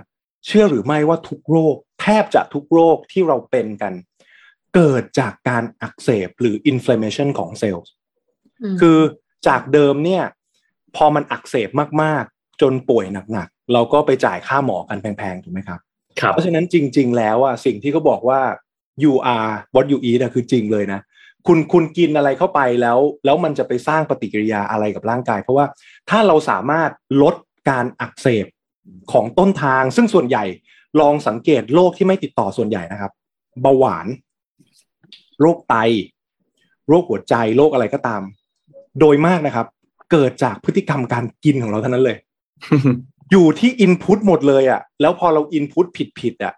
เชื่อหรือไม่ว่าทุกโรค แทบจะทุกโรคที่เราเป็นกัน เกิดจากการอักเสบหรือ inflammation ของเซลล์มคือจากเดิมเนี่ย พอมันอักเสบมากๆ จนป่วยหนักๆ เราก็ไปจ่ายค่าหมอกันแพงๆ ถูกไหมครับครับ เพราะฉะนั้นจริง ๆ แล้วอะสิ่งที่เขาบอกว่า you are what you eat อะคือจริงเลยนะ คุณคุณกินอะไรเข้าไปแล้ว แล้วมันจะไปสร้างปฏิกิริยาอะไรกับร่างกาย เพราะว่าถ้าเราสามารถลดการอักเสบของต้นทาง ซึ่งส่วนใหญ่ลองสังเกตโรคที่ไม่ติดต่อส่วนใหญ่นะครับเบาหวาน โรคไต โรคหัวใจ โรคอะไรก็ตาม โดยมากนะครับ เกิดจากพฤติกรรมการกินของเราเท่านั้นเลย อยู่ที่อินพุตหมดเลยอะ่ะ แล้วพอเราอินพุตผิดผิดๆอะ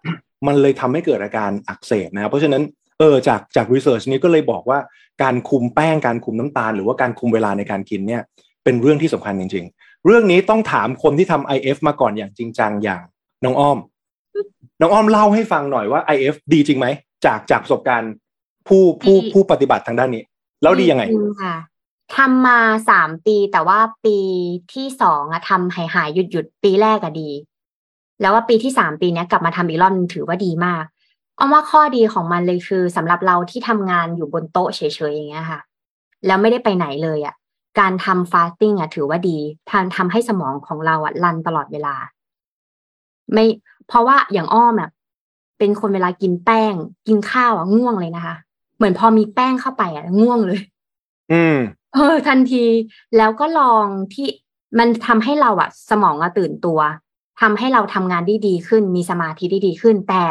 มันเลยทำให้เกิดอาการอักเสบนะเพราะฉะนั้นเออจากจากรีเสิร์ชนี้ก็เลยบอกว่าการคุมแป้งการคุมน้ำตาล หรือว่าการคุมเวลาในการกินเนี่ย เป็นเรื่องที่สำคัญจริง ๆ เรื่องนี้ต้องถามคนที่ทำ IF มาก่อนอย่างจริงจังอย่างน้องอ้อม น้องอ้อมเล่าให้ฟังหน่อยว่า IF ดีจริงไหมจากจากประสบการณ์ผู้ผู้ผู้ปฏิบัติทางด้านนี้ แล้วดียังไงจริค่ะ ทำมาสามปีแต่ว่าปีที่สองอะทำหายหายหยุดหยุดปีแรกอะดี แล้วว่าปีที่สามปีเนี้ยกลับมาทำอีกรอบนึงถือว่าดีมากเอาว่าข้อดีของมันเลยคือสำหรับเราที่ทำงานอยู่บนโต๊ะเฉยๆอย่างเงี้ยค่ะ แล้วไม่ได้ไปไหนเลยอะการทำฟาสติ้งอะถือว่าดีทำทำให้สมองของเราอะรันตลอดเวลา ไม่เพราะว่าอย่างอ้อมอะเป็นคนเวลากินแป้ง กินข้าวอะง่วงเลยนะคะ เหมือนพอมีแป้งเข้าไปอะง่วงเลย อืม เออทันทีแล้วก็ลองที่มันทำให้เราอะสมองอะตื่นตัวทำให้เราทำงานได้ดีขึ้น มีสมาธิได้ดีขึ้น แต่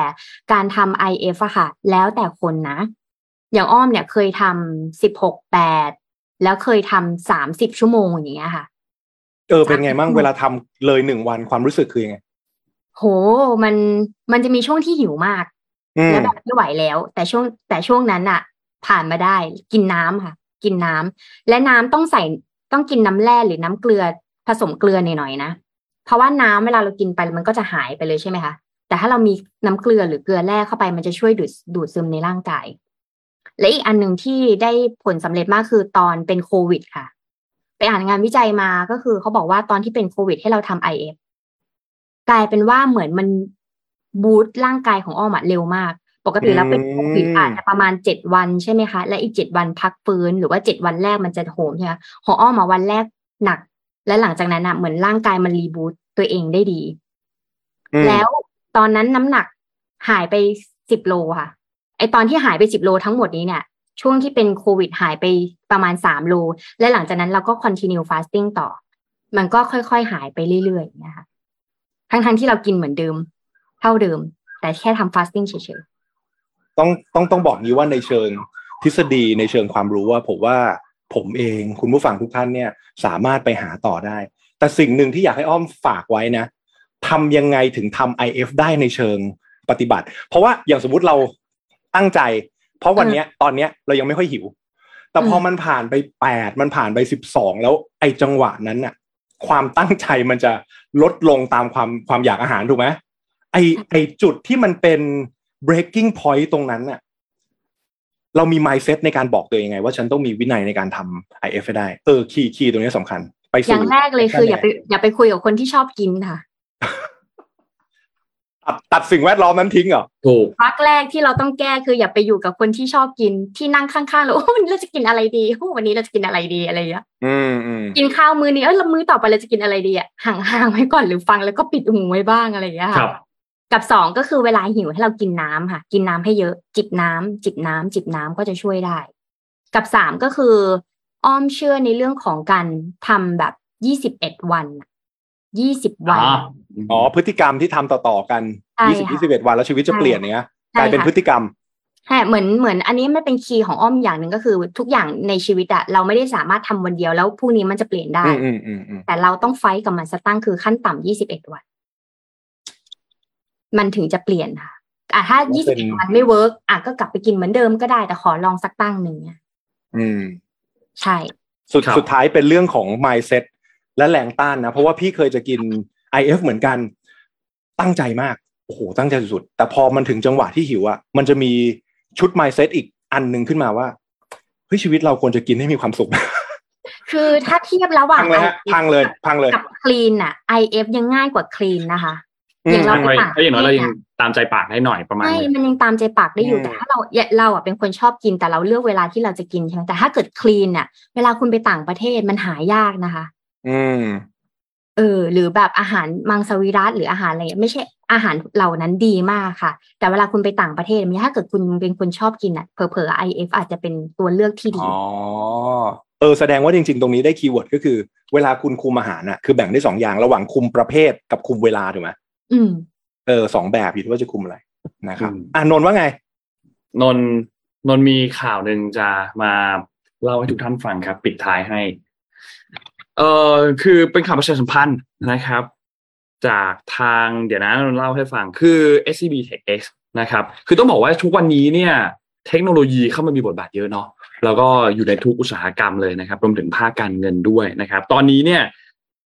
การทำ IF อะค่ะ แล้วแต่คนนะ อย่างอ้อมเนี่ยเคยทำสิบหกแปดแล้วเคยทำสามสิบชั่วโมงอย่างเงี้ยค่ะ เออเป็นไงบ้างเวลาทำเลยหนึ่งวันความรู้สึกคือยังไงโหมันมันจะมีช่วงที่หิวมากแล้วแบบไม่ไหวแล้ว แต่ช่วงแต่ช่วงนั้นอะผ่านมาได้กินน้ำค่ะ กินน้ำและน้ำต้องใส่ต้องกินน้ำแร่หรือน้ำเกลือผสมเกลือหน่อยๆนะเพราะว่าน้ำเวลาเรากินไปมันก็จะหายไปเลยใช่ไหมคะแต่ถ้าเรามีน้ำเกลือหรือเกลือแร่เข้าไปมันจะช่วยดูดดูดซึมในร่างกาย และอีกอันหนึ่งที่ได้ผลสำเร็จมากคือตอนเป็นโควิด ค่ะ ไปอ่านงานวิจัยมาก็คือเขาบอกว่าตอนที่เป็นโควิด ให้เราทำ IF กลายเป็นว่าเหมือนมันบูตร่างกายของอ้อมอะเร็วมาก ปกติแล้วเป็นโควิดอาจจะประมาณเจ็ดวันใช่ไหมคะ และอีกเจ็ดวันพักฟื้นหรือว่าเจ็ดวันแรกมันจะโหมใช่ไหมของอ้อมมาวันแรกหนัก และหลังจากนั้นอะเหมือนร่างกายมันรีบูตตัวเองได้ดีอืมแล้วตอนนั้นน้ำหนักหายไปสิบโลค่ะ ไอตอนที่หายไปสิบโลทั้งหมดนี้เนี่ยช่วงที่เป็นโควิดหายไปประมาณสามโล และหลังจากนั้นเราก็ continue fasting ต่อ มันก็ค่อยๆหายไปเรื่อยๆอย่างเงี้ยค่ะทั้งๆที่เรากินเหมือนเดิม เท่าเดิม แต่แค่ทำ fasting เฉย ต้องต้องต้องบอกนี้ว่าในเชิงทฤษฎีในเชิงความรู้ว่าผมว่าผมเองคุณผู้ฟังทุกท่านเนี่ยสามารถไปหาต่อได้ แต่สิ่งหนึ่งที่อยากให้อ้อมฝากไว้นะทำยังไงถึงทำ IF ได้ในเชิงปฏิบัติ เพราะว่าอย่างสมมุติเราตั้งใจ เพราะวันเนี้ยตอนเนี้ยเรายังไม่ค่อยหิว แต่พอมันผ่านไปแปดมันผ่านไปสิบสองแล้วไอ้จังหวะนั้นน่ะ ความตั้งใจมันจะลดลงตามความความอยากอาหารถูกไหมไอไอจุดที่มันเป็น breaking point ตรงนั้นน่ะเรามี mindset ในการบอกตัวเองไง ว่าฉันต้องมีวินัยในการทำ IF ให้ได้ เออ key key ตรงนี้สำคัญ ไปๆอย่างแรกเลยคืออย่าไปอย่าไปคุยกับคนที่ชอบกินค่ะ ตัดตัดสิ่งแวดล้อมนั้นทิ้งเหรอถูกพักแรกที่เราต้องแก้คืออย่าไปอยู่กับคนที่ชอบกินที่นั่งข้างๆเราโอ้วันนี้เราจะกินอะไรดีโอ้วันนี้เราจะกินอะไรดีอะไรอย่างเงี้ยอืมอืมกินข้าวมื้อนี้เออแล้วมื้อต่อไปเราจะกินอะไรดีอะห่างๆไว้ก่อนหรือฟังแล้วก็ปิดหูไว้บ้างอะไรอย่างเงี้ยคค่ะรับ กับสองก็คือเวลาหิวให้เรากินน้ำค่ะ กินน้ำให้เยอะ จิบน้ำจิบน้ำจิบน้ำก็จะช่วยได้ กับสามก็คืออ้อมเชื่อในเรื่องของการทำแบบยี่สิบเอ็ดวันยี่สิบวันอ่าอ๋อพฤติกรรมที่ทำต่อๆกันใช่ยี่สิบค่ะยี่สิบเอ็ดวันแล้วชีวิตจะใช่เปลี่ยนเนี้ยใช่กลายเป็นค่ะพฤติกรรมใช่เหมือนเหมือนอันนี้ไม่เป็นคีย์ของอ้อมอย่างหนึ่งก็คือ ทุกอย่างในชีวิตอะเราไม่ได้สามารถทำวันเดียวแล้วพรุ่งนี้มันจะเปลี่ยนได้อืมอืมอืมอืมแต่เราต้องไฟต์กับมันสตั้งคือขั้นต่ำยี่สิบเอ็ดวัน มันถึงจะเปลี่ยนค่ะอะถ้ายี่สิบเอ็ดวันไม่เวิร์กอะก็กลับไปกินเหมือนเดิมก็ได้แต่ขอลองสักตั้งหนึ่งอะอืม ใช่ สุดครับสุดท้ายเป็นเรื่องของ mindset และแรงต้านนะ เพราะว่าพี่เคยจะกิน IF เหมือนกัน ตั้งใจมากโอ้โหตั้งใจสุดๆแต่พอมันถึงจังหวะที่หิวอะมันจะมีชุด mindset อีกอันหนึ่งขึ้นมาว่าเฮ้ยชีวิตเราควรจะกินให้มีความสุขคือถ้าเทียบระหว่างพังเลยฮะ IF พังเลยพังเลยกับคลีนอะ IF ยังง่ายกว่าคลีนนะคะ อืมอย่างเราตั้งไว้ไปต่างถ้าอย่างน้อยเรายังประเทศอะตามใจปากได้หน่อยประมาณไม่นึงมันยังตามใจปากได้อยู่อืมแต่ถ้าเราอย่าเราอะเป็นคนชอบกินแต่เราเลือกเวลาที่เราจะกินใช่ไหมแต่ถ้าเกิดคลีนอะ เวลาคุณไปต่างประเทศมันหายากนะคะ อืมเออ หรือแบบอาหารมังสวิรัตหรืออาหารอะไรเงี้ยไม่ใช่อาหารเหล่านั้นดีมากค่ะ แต่เวลาคุณไปต่างประเทศมันถ้าเกิดคุณเป็นคนชอบกินอะเผลอๆ IF อาจจะเป็นตัวเลือกที่ดีอ๋อเออแสดงว่าจริง ๆ ตรงนี้ได้ keyword ก็คือ เวลาคุณคุมอาหารน่ะคือแบ่งได้สองอย่างระหว่างคุมประเภทกับคุมเวลาถูกไหม อืมเออสองแบบอยู่ที่ว่าจะคุมอะไรนะครับอืมอ่านนท์ว่าไง นนท์นนท์มีข่าวหนึ่งจะมาเล่าให้ทุกท่านฟังครับ ปิดท้ายให้ เอ่อคือเป็นข่าวประชาสัมพันธ์นะครับ จากทางเดี๋ยวนะนนท์เล่าให้ฟังคือ SCB Tech X นะครับ คือต้องบอกว่าทุกวันนี้เนี่ย เทคโนโลยีเข้ามามีบทบาทเยอะเนาะแล้วก็อยู่ในทุกอุตสาหกรรมเลยนะครับรวมถึงภาคการเงินด้วยนะครับ ตอนนี้เนี่ย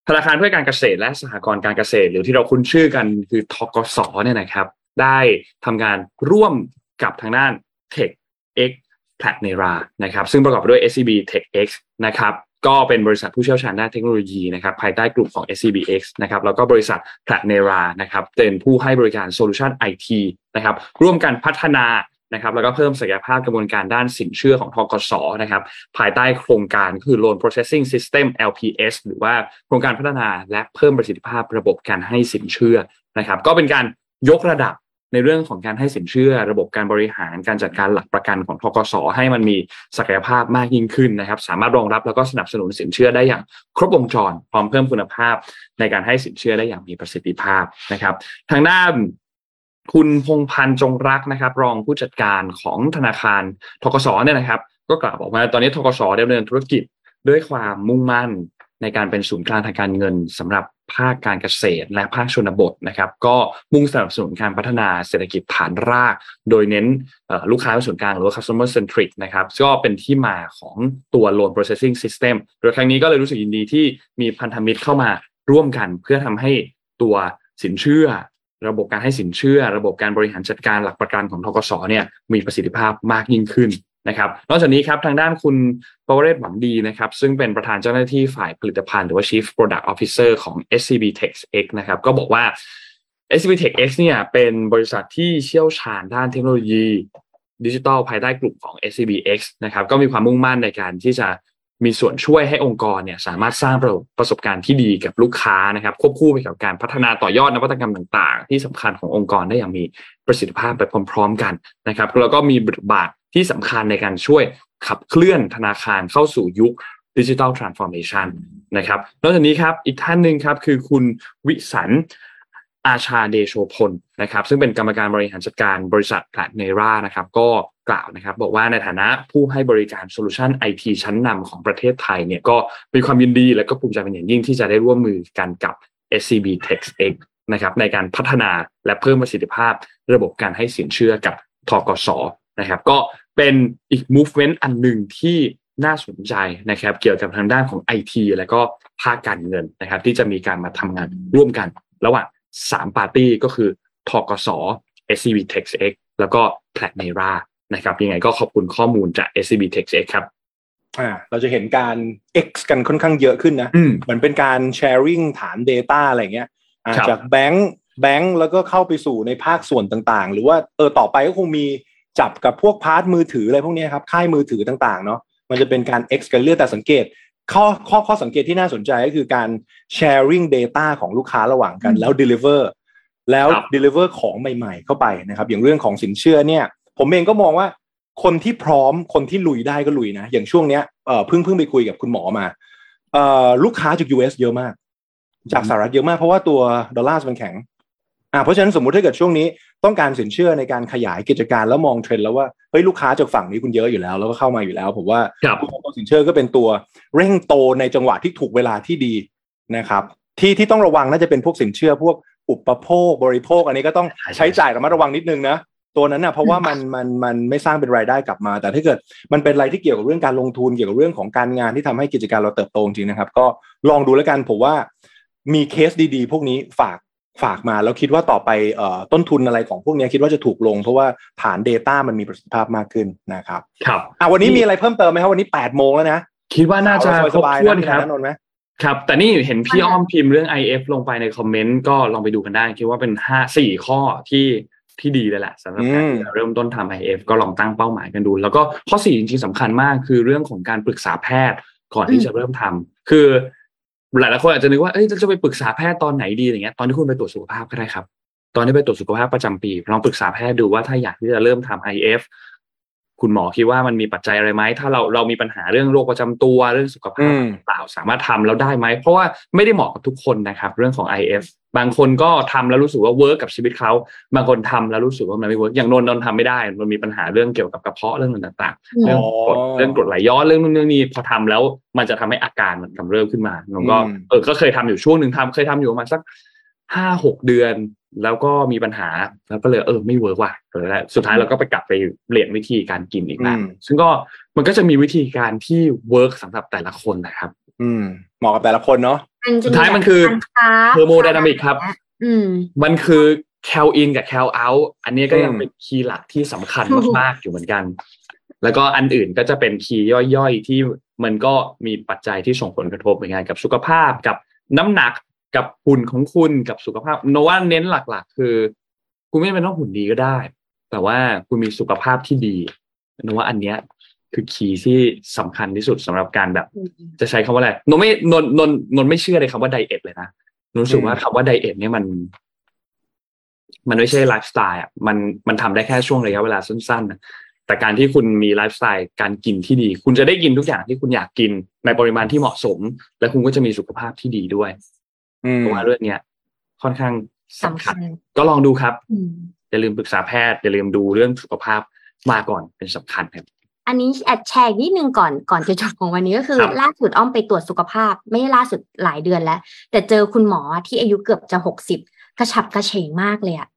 ธนาคารเพื่อการเกษตรและสหกรณ์การเกษตร หรือที่เราคุ้นชื่อกันคือทกสเนี่ยนะครับ ได้ทำงานร่วมกับทางด้าน Tech X p l a t n e r a นะครับซึ่งประกอบไปด้วย SCB Tech X นะครับก็เป็นบริษัทผู้เชี่ยวชาญด้านเทคโนโลยีนะครับภายใต้กลุ่มของ SCBX นะครับแล้วก็บริษัท Platnera นะครับเป็นผู้ให้บริการโซลูชัน IT นะครับร่วมกันพัฒนา นะครับแล้วก็เพิ่มศักยภาพกระบวนการด้านสินเชื่อของทกสนะครับภายใต้โครงการคือ Loan Processing System LPS หรือว่าโครงการพัฒนาและเพิ่มประสิทธิภาพระบบการให้สินเชื่อนะครับก็เป็นการยกระดับในเรื่องของการให้สินเชื่อ ระบบการบริหารการจัดการหลักประกันของทกสให้มันมีศักยภาพมากยิ่งขึ้นนะครับ สามารถรองรับแล้วก็สนับสนุนสินเชื่อได้อย่างครบวงจรพร้อมเพิ่มคุณภาพ ในการให้สินเชื่อได้อย่างมีประสิทธิภาพนะครับ ทางด้าน คุณพงพันธ์จงรักนะครับ รองผู้จัดการของธนาคารทกสเนี่ยนะครับ ก็กล่าวบอกว่าตอนนี้ทกสดำเนินธุรกิจด้วยความมุ่งมั่นในการเป็นศูนย์กลางทางการเงินสำหรับภาคการเกษตรและภาคชนบทนะครับ ก็มุ่งสนับสนุนการพัฒนาเศรษฐกิจฐานราก โดยเน้นลูกค้าเป็นศูนย์กลางหรือว่า customer centric นะครับก็เป็นที่มาของตัว loan processing system โดยครั้งนี้ก็เลยรู้สึกยินดีที่มีพันธมิตรเข้ามาร่วมกัน เพื่อทำให้ตัวสินเชื่อ ระบบการให้สินเชื่อ ระบบการบริหารจัดการหลักประกันของทกสเนี่ยมีประสิทธิภาพมากยิ่งขึ้นนะครับนอกจากนี้ครับทางด้านคุณปวเรศหวังดีนะครับซึ่งเป็นประธานเจ้าหน้าที่ฝ่ายผลิตภัณฑ์หรือว่า Chief Product Officer ของ SCB Tech X นะครับก็บอกว่า SCB Tech X เนี่ยเป็นบริษัทที่เชี่ยวชาญด้านเทคโนโลยีดิจิทัลภายใต้กลุ่มของ SCB X นะครับก็มีความมุ่งมั่นในการที่จะ มีส่วนช่วยให้องค์กรเนี่ยสามารถสร้างประประสบการณ์ที่ดีกับลูกค้านะครับ ควบคู่ไปกับการพัฒนาต่อยอดนวัตกรรมต่างๆ ที่สำคัญขององค์กรได้อย่างมีประสิทธิภาพไปพร้อม ๆ กันนะครับแล้วก็มีบทบาทที่สำคัญในการช่วยขับเคลื่อนธนาคารเข้าสู่ยุคดิจิทัลทรานส์ฟอร์เมชันนะครับนอกจากนี้ครับอีกท่านหนึ่งครับคือคุณวิสัน อาชาเดโชพลนะครับ ซึ่งเป็นกรรมการบริหารจัดการบริษัท Platnera นะครับ ก็กล่าวนะครับ บอกว่าในฐานะผู้ให้บริการ solution IT ชั้นนำของประเทศไทยเนี่ยก็มีความยินดีและก็ภูมิใจเป็นอย่างยิ่งที่จะได้ร่วมมือกันกับ SCB TechX นะครับในการพัฒนาและเพิ่มประสิทธิภาพระบบการให้สินเชื่อกับทกสนะครับ ก็เป็นอีก movement อันหนึ่งที่น่าสนใจนะครับ เกี่ยวกับทางด้านของ IT และก็ภาคการเงินนะครับ ที่จะมีการมาทำงานร่วมกันระหว่าง 3ปาร์ตี้ก็คือทกส SCB TechX แล้วก็ p l a t n e r a นะครับยังไงก็ขอบคุณข้อมูลจาก SCB TechX ครับอ่าเราจะเห็นการ X กันค่อนข้างเยอะขึ้นนะอืมเหมือนเป็นการ sharing ฐาน Data อะไรเงี้ยอ่าครับจากแบงค์แบงค์แล้วก็เข้าไปสู่ในภาคส่วนต่างๆ หรือว่าเออต่อไปก็คงมีจับกับพวก part มือถืออะไรพวกเนี้ยครับ ค่ายมือถือต่างๆเนาะมันจะเป็นการ X กันเรื่อยแต่สังเกต ข้อข้อข้อสังเกตที่น่าสนใจก็คือการ sharing data ของลูกค้าระหว่างกันแล้ว deliver แล้วครับ deliver ของใหม่ ๆ เข้าไปนะครับ อย่างเรื่องของสินเชื่อเนี่ย ผมเองก็มองว่าคนที่พร้อมคนที่ลุยได้ก็ลุยนะ อย่างช่วงเนี้ยเอ่อเพิ่งเพิ่งไปคุยกับคุณหมอมาเอ่อลูกค้าจาก US เยอะมาก จากสหรัฐเยอะมากเพราะว่าตัวดอลลาร์มันแข็งอ่าเพราะฉะนั้นสมมุติถ้าเกิดช่วงนี้ต้องการสินเชื่อในการขยายกิจการแล้วมองเทรนด์แล้วว่าเฮ้ยลูกค้าจากฝั่งนี้คุณเยอะอยู่แล้ว แล้วก็เข้ามาอยู่แล้วผมว่าครับตัวสินเชื่อก็เป็นตัวเร่งโตในจังหวะที่ถูกเวลาที่ดีนะครับ ที่ที่ต้องระวังน่าจะเป็นพวกสินเชื่อพวกอุปโภคบริโภค อันนี้ก็ต้องใช่ใช่ใช้จ่ายระมัดระวังนิดนึงนะตัวนั้นนะเพราะว่ามันมันมันไม่สร้างเป็นรายได้กลับมา แต่ถ้าเกิดมันเป็นอะไรที่เกี่ยวกับเรื่องการลงทุนเกี่ยวกับเรื่องของการงานที่ทำให้กิจการเราเติบโตจริงๆนะครับ ก็ลองดูแล้วกันผมว่ามีเคสดีๆ พวกนี้ฝาก ฝากมาแล้วคิดว่าต่อไปเอ่อต้นทุนอะไรของพวกนี้คิดว่าจะถูกลง เพราะว่าฐาน Data มันมีประสิทธิภาพมากขึ้นนะครับครับอะวันนี้มีอะไรเพิ่มเติมไหมครับวันนี้แปดโมงแล้วนะคิดว่าน่าจะครบสบายๆถ้วนนะครับนนท์ไหมครับ แต่นี่เห็นพี่อ้อมพิมพ์เรื่อง IF ลงไปในคอมเมนต์ก็ลองไปดูกันได้ คิดว่าเป็นห้าสี่ข้อที่ที่ดีเลยแหละสำหรับการที่จะเริ่มต้นทำ IF ก็ลองตั้งเป้าหมายกันดู แล้วก็ข้อสี่จริงๆสำคัญมากคือเรื่องของการปรึกษาแพทย์ก่อนที่จะเริ่มทำคือ หลายหลายคนอาจจะนึกว่าเอ้ยจะไปปรึกษาแพทย์ตอนไหนดีอย่างเงี้ยตอนที่คุณไปตรวจสุขภาพก็ได้ครับ ตอนที่ไปตรวจสุขภาพประจำปีลองปรึกษาแพทย์ดูว่าถ้าอยากที่จะเริ่มทำ IF คุณหมอคิดว่ามันมีปัจจัยอะไรไหมถ้าเราเรามีปัญหาเรื่องโรคประจำตัวเรื่องสุขภาพอืมเปล่าสามารถทำแล้วได้ไหม เพราะว่าไม่ได้เหมาะกับทุกคนนะครับ เรื่องของ IF บางคนก็ทำแล้วรู้สึกว่า work กับชีวิตเขาบางคนทำแล้วรู้สึกว่ามันไม่ work อย่างนนท์นนท์ทำไม่ได้มันมีปัญหาเรื่องเกี่ยวกับกระเพาะเรื่องต่างๆ เรื่องกรดเรื่องกรดไหลย้อนเรื่องนู้นเรื่องนี้พอทำแล้วมันจะทำให้อาการมันกำเริบขึ้นมาผมก็อืมเออก็เคยทำอยู่ช่วงหนึ่งทำเคยทำอยู่ประมาณสัก ห้าหกเดือน แล้วก็มีปัญหาแล้วก็เลยเออไม่ work ว่ะเออแล้วสุดท้ายเราก็ไปกลับไปเปลี่ยนวิธีการกินอีกแล้วอืมซึ่งก็มันก็จะมีวิธีการที่ work สำหรับแต่ละคนนะครับ อืมเหมาะกับแต่ละคนเนาะมันจะสุดท้ายมันคือการค้า thermodynamic ครับ อืมมันคือ cal in กับ cal out อันนี้ก็ยังอืมเป็น key หลักที่สำคัญมากๆอยู่เหมือนกัน แล้วก็อันอื่นก็จะเป็น key ย่อยๆที่มันก็มีปัจจัยที่ส่งผลกระทบเหมือนกันกับสุขภาพกับน้ำหนัก กับหุ่นของคุณกับสุขภาพโนว่าเน้นหลัก ๆ คือ คุณไม่จำเป็นต้องหุ่นดีก็ได้ แต่ว่าคุณมีสุขภาพที่ดีโนว่าอันเนี้ยคือ key ที่สำคัญที่สุดสำหรับการแบบ จะใช้คำว่าอะไรนนไม่นนนนนนไม่เชื่อในคำว่า diet เลยนะนนรู้สึกว่าคำว่า diet เนี่ยมัน มันไม่ใช่ไลฟ์สไตล์อะมันมันทำได้แค่ช่วงระยะเวลาสั้นๆนะแต่การที่คุณมีไลฟ์สไตล์การกินที่ดี คุณจะได้กินทุกอย่างที่คุณอยากกินในปริมาณที่เหมาะสม และคุณก็จะมีสุขภาพที่ดีด้วยอืม เพราะว่าเรื่องเนี้ยค่อนข้างสำสำคัคัญญก็ลองดูครับอืมอย่าลืมปรึกษาแพทย์อย่าลืมดูเรื่องสุขภาพมาก่อนเป็นสำคัญครับอันนี้แอดแชร์อีกนิดนึงก่อนก่อนจะจบของวันนี้ก็คือครับล่าสุดอ้อมไปตรวจสุขภาพ ไม่ใช่ล่าสุดหลายเดือนแล้ว แต่เจอคุณหมอที่อายุเกือบจะหกสิบกระฉับกระเฉงมากเลยอะ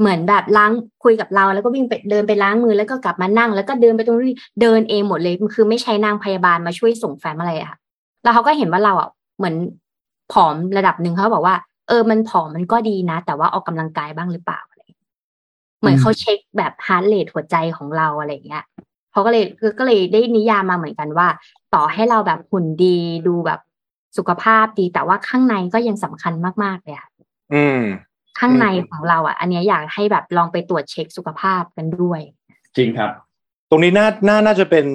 เหมือนแบบล้างคุยกับเราแล้วก็วิ่งไปเดินไปล้างมือแล้วก็กลับมานั่ง แล้วก็เดินไปตรงนี้เดินเองหมดเลยคือไม่ใช้นางพยาบาลมาช่วยส่งแฟ้มอะไรอะค่ะแล้วเขาก็เห็นว่าเราอะเหมือน ผอมระดับหนึ่งเขาบอกว่า เออมันผอมมันก็ดีนะ แต่ว่าออกกำลังกายบ้างหรือเปล่าอะไรอย่างเงี้ยเหมือนเขาเช็คแบบ heart rate หัวใจของเราอะไรอย่างเงี้ยเขาก็เลยคือก็เลยได้นิยามมาเหมือนกันว่า ต่อให้เราแบบหุ่นดีดูแบบสุขภาพดีแต่ว่าข้างในก็ยังสำคัญมากๆเลยค่ะอืมข้างในอืมของเราอะ อันเนี้ยอยากให้แบบลองไปตรวจเช็คสุขภาพกันด้วย จริงครับ ตรงนี้น่าน่าน่าจะเป็น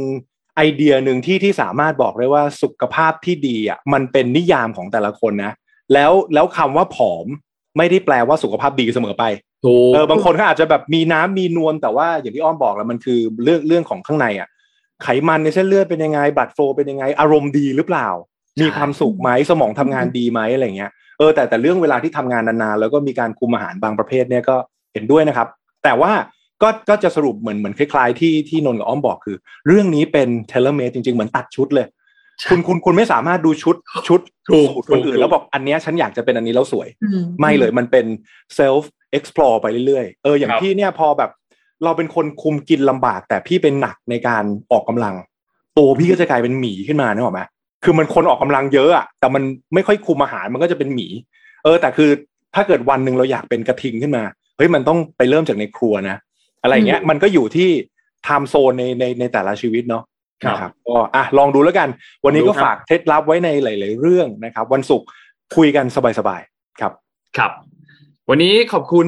ไอเดียหนึ่งที่ที่สามารถบอกได้ว่าสุขภาพที่ดีอะมันเป็นนิยามของแต่ละคนนะ แล้วแล้วคำว่าผอมไม่ได้แปลว่าสุขภาพดีเสมอไปถูกเออบางคนก็อาจจะแบบมีน้ำมีนวลแต่ว่าอย่างที่อ้อมบอกแล้วมันคือเรื่องเรื่องของข้างในอะไขมันในเส้นเลือดเป็นยังไงบัตรโฟลเป็นยังไง อารมณ์ดีหรือเปล่า มีความสุขไหมสมองทำงานดีไหมอะไรเงี้ยเออแต่แต่เรื่องเวลาที่ทำงานนานๆแล้วก็มีการคุมอาหารบางประเภทเนี่ยก็เห็นด้วยนะครับ แต่ว่า ก็ก็จะสรุปเหมือนเหมือนคล้ายๆที่ที่นนท์กับอ้อมบอกคือ เรื่องนี้เป็นเทเลเม e จริงๆ เหมือนตัดชุดเลย คุณคุณคุณไม่สามารถดูชุดชุดถูกสูตรคนอื่นถูกแล้วบอกอันเนี้ยฉันอยากจะเป็นอันนี้แล้วสวยอืไม่เลยมันเป็น self explore ไปเรื่อยๆ เอออย่างครับพี่เนี่ยพอแบบ เราเป็นคนคุมกินลำบาก แต่พี่เป็นหนักในการออกกำลัง ตัวพี่ก็จะกลายเป็นหมีขึ้นมานึกออกไหมคือมันคนออกกำลังเยอะอะแต่มันไม่ค่อยคุมอาหารมันก็จะเป็นหมี เออ แต่คือถ้าเกิดวันหนึ่งเราอยากเป็นกระทิงขึ้นมาเฮ้ยมันต้องไปเริ่มจากในครัวนะ อะไรเงี้ยมันก็อยู่ที่ time zone ในในในแต่ละชีวิตเนาะครับนะครับก็อะลองดูแล้วกัน วันนี้ก็ลองดูครับฝากเคล็ดลับไว้ในหลาย ๆ เรื่องนะครับ วันศุกร์คุยกันสบายๆครับครับ วันนี้ขอบคุณ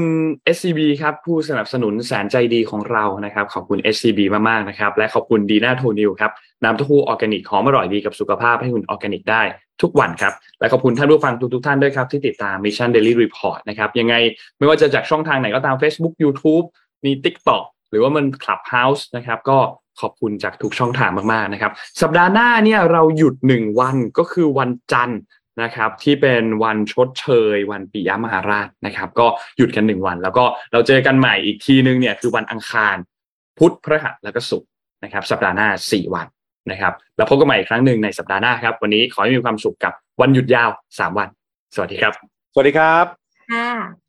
SCB ครับ ผู้สนับสนุนแสนใจดีของเรานะครับ ขอบคุณ SCB มากๆนะครับ และขอบคุณดีน่าโทนิวครับน้ำเต้าหู้ออร์แกนิกหอมอร่อยดีกับสุขภาพให้คุณออร์แกนิกได้ทุกวันครับ และขอบคุณท่านผู้ฟังทุกๆท่านด้วยครับ ที่ติดตาม Mission Daily Report นะครับยังไงไม่ว่าจะจากช่องทางไหนก็ตาม Facebook YouTube มี TikTok หรือว่ามัน Clubhouse นะครับ ก็ขอบคุณจากทุกช่องทางมากๆนะครับ สัปดาห์หน้าเนี่ยเราหยุดหนึ่งวันก็คือวันจันทร์นะครับที่เป็นวันชดเชย วันปิยมหาราชนะครับ ก็หยุดกันหนึ่งวัน แล้วก็เราเจอกันใหม่อีกทีนึงเนี่ยคือวันอังคาร พุธพฤหัสแล้วก็ศุกร์นะครับ สัปดาห์หน้าสี่วันนะครับ แล้วพบกันใหม่อีกครั้งหนึ่งในสัปดาห์หน้าครับ วันนี้ขอให้มีความสุขกับวันหยุดยาวสามวัน สวัสดีครับ สวัสดีครับค่ะ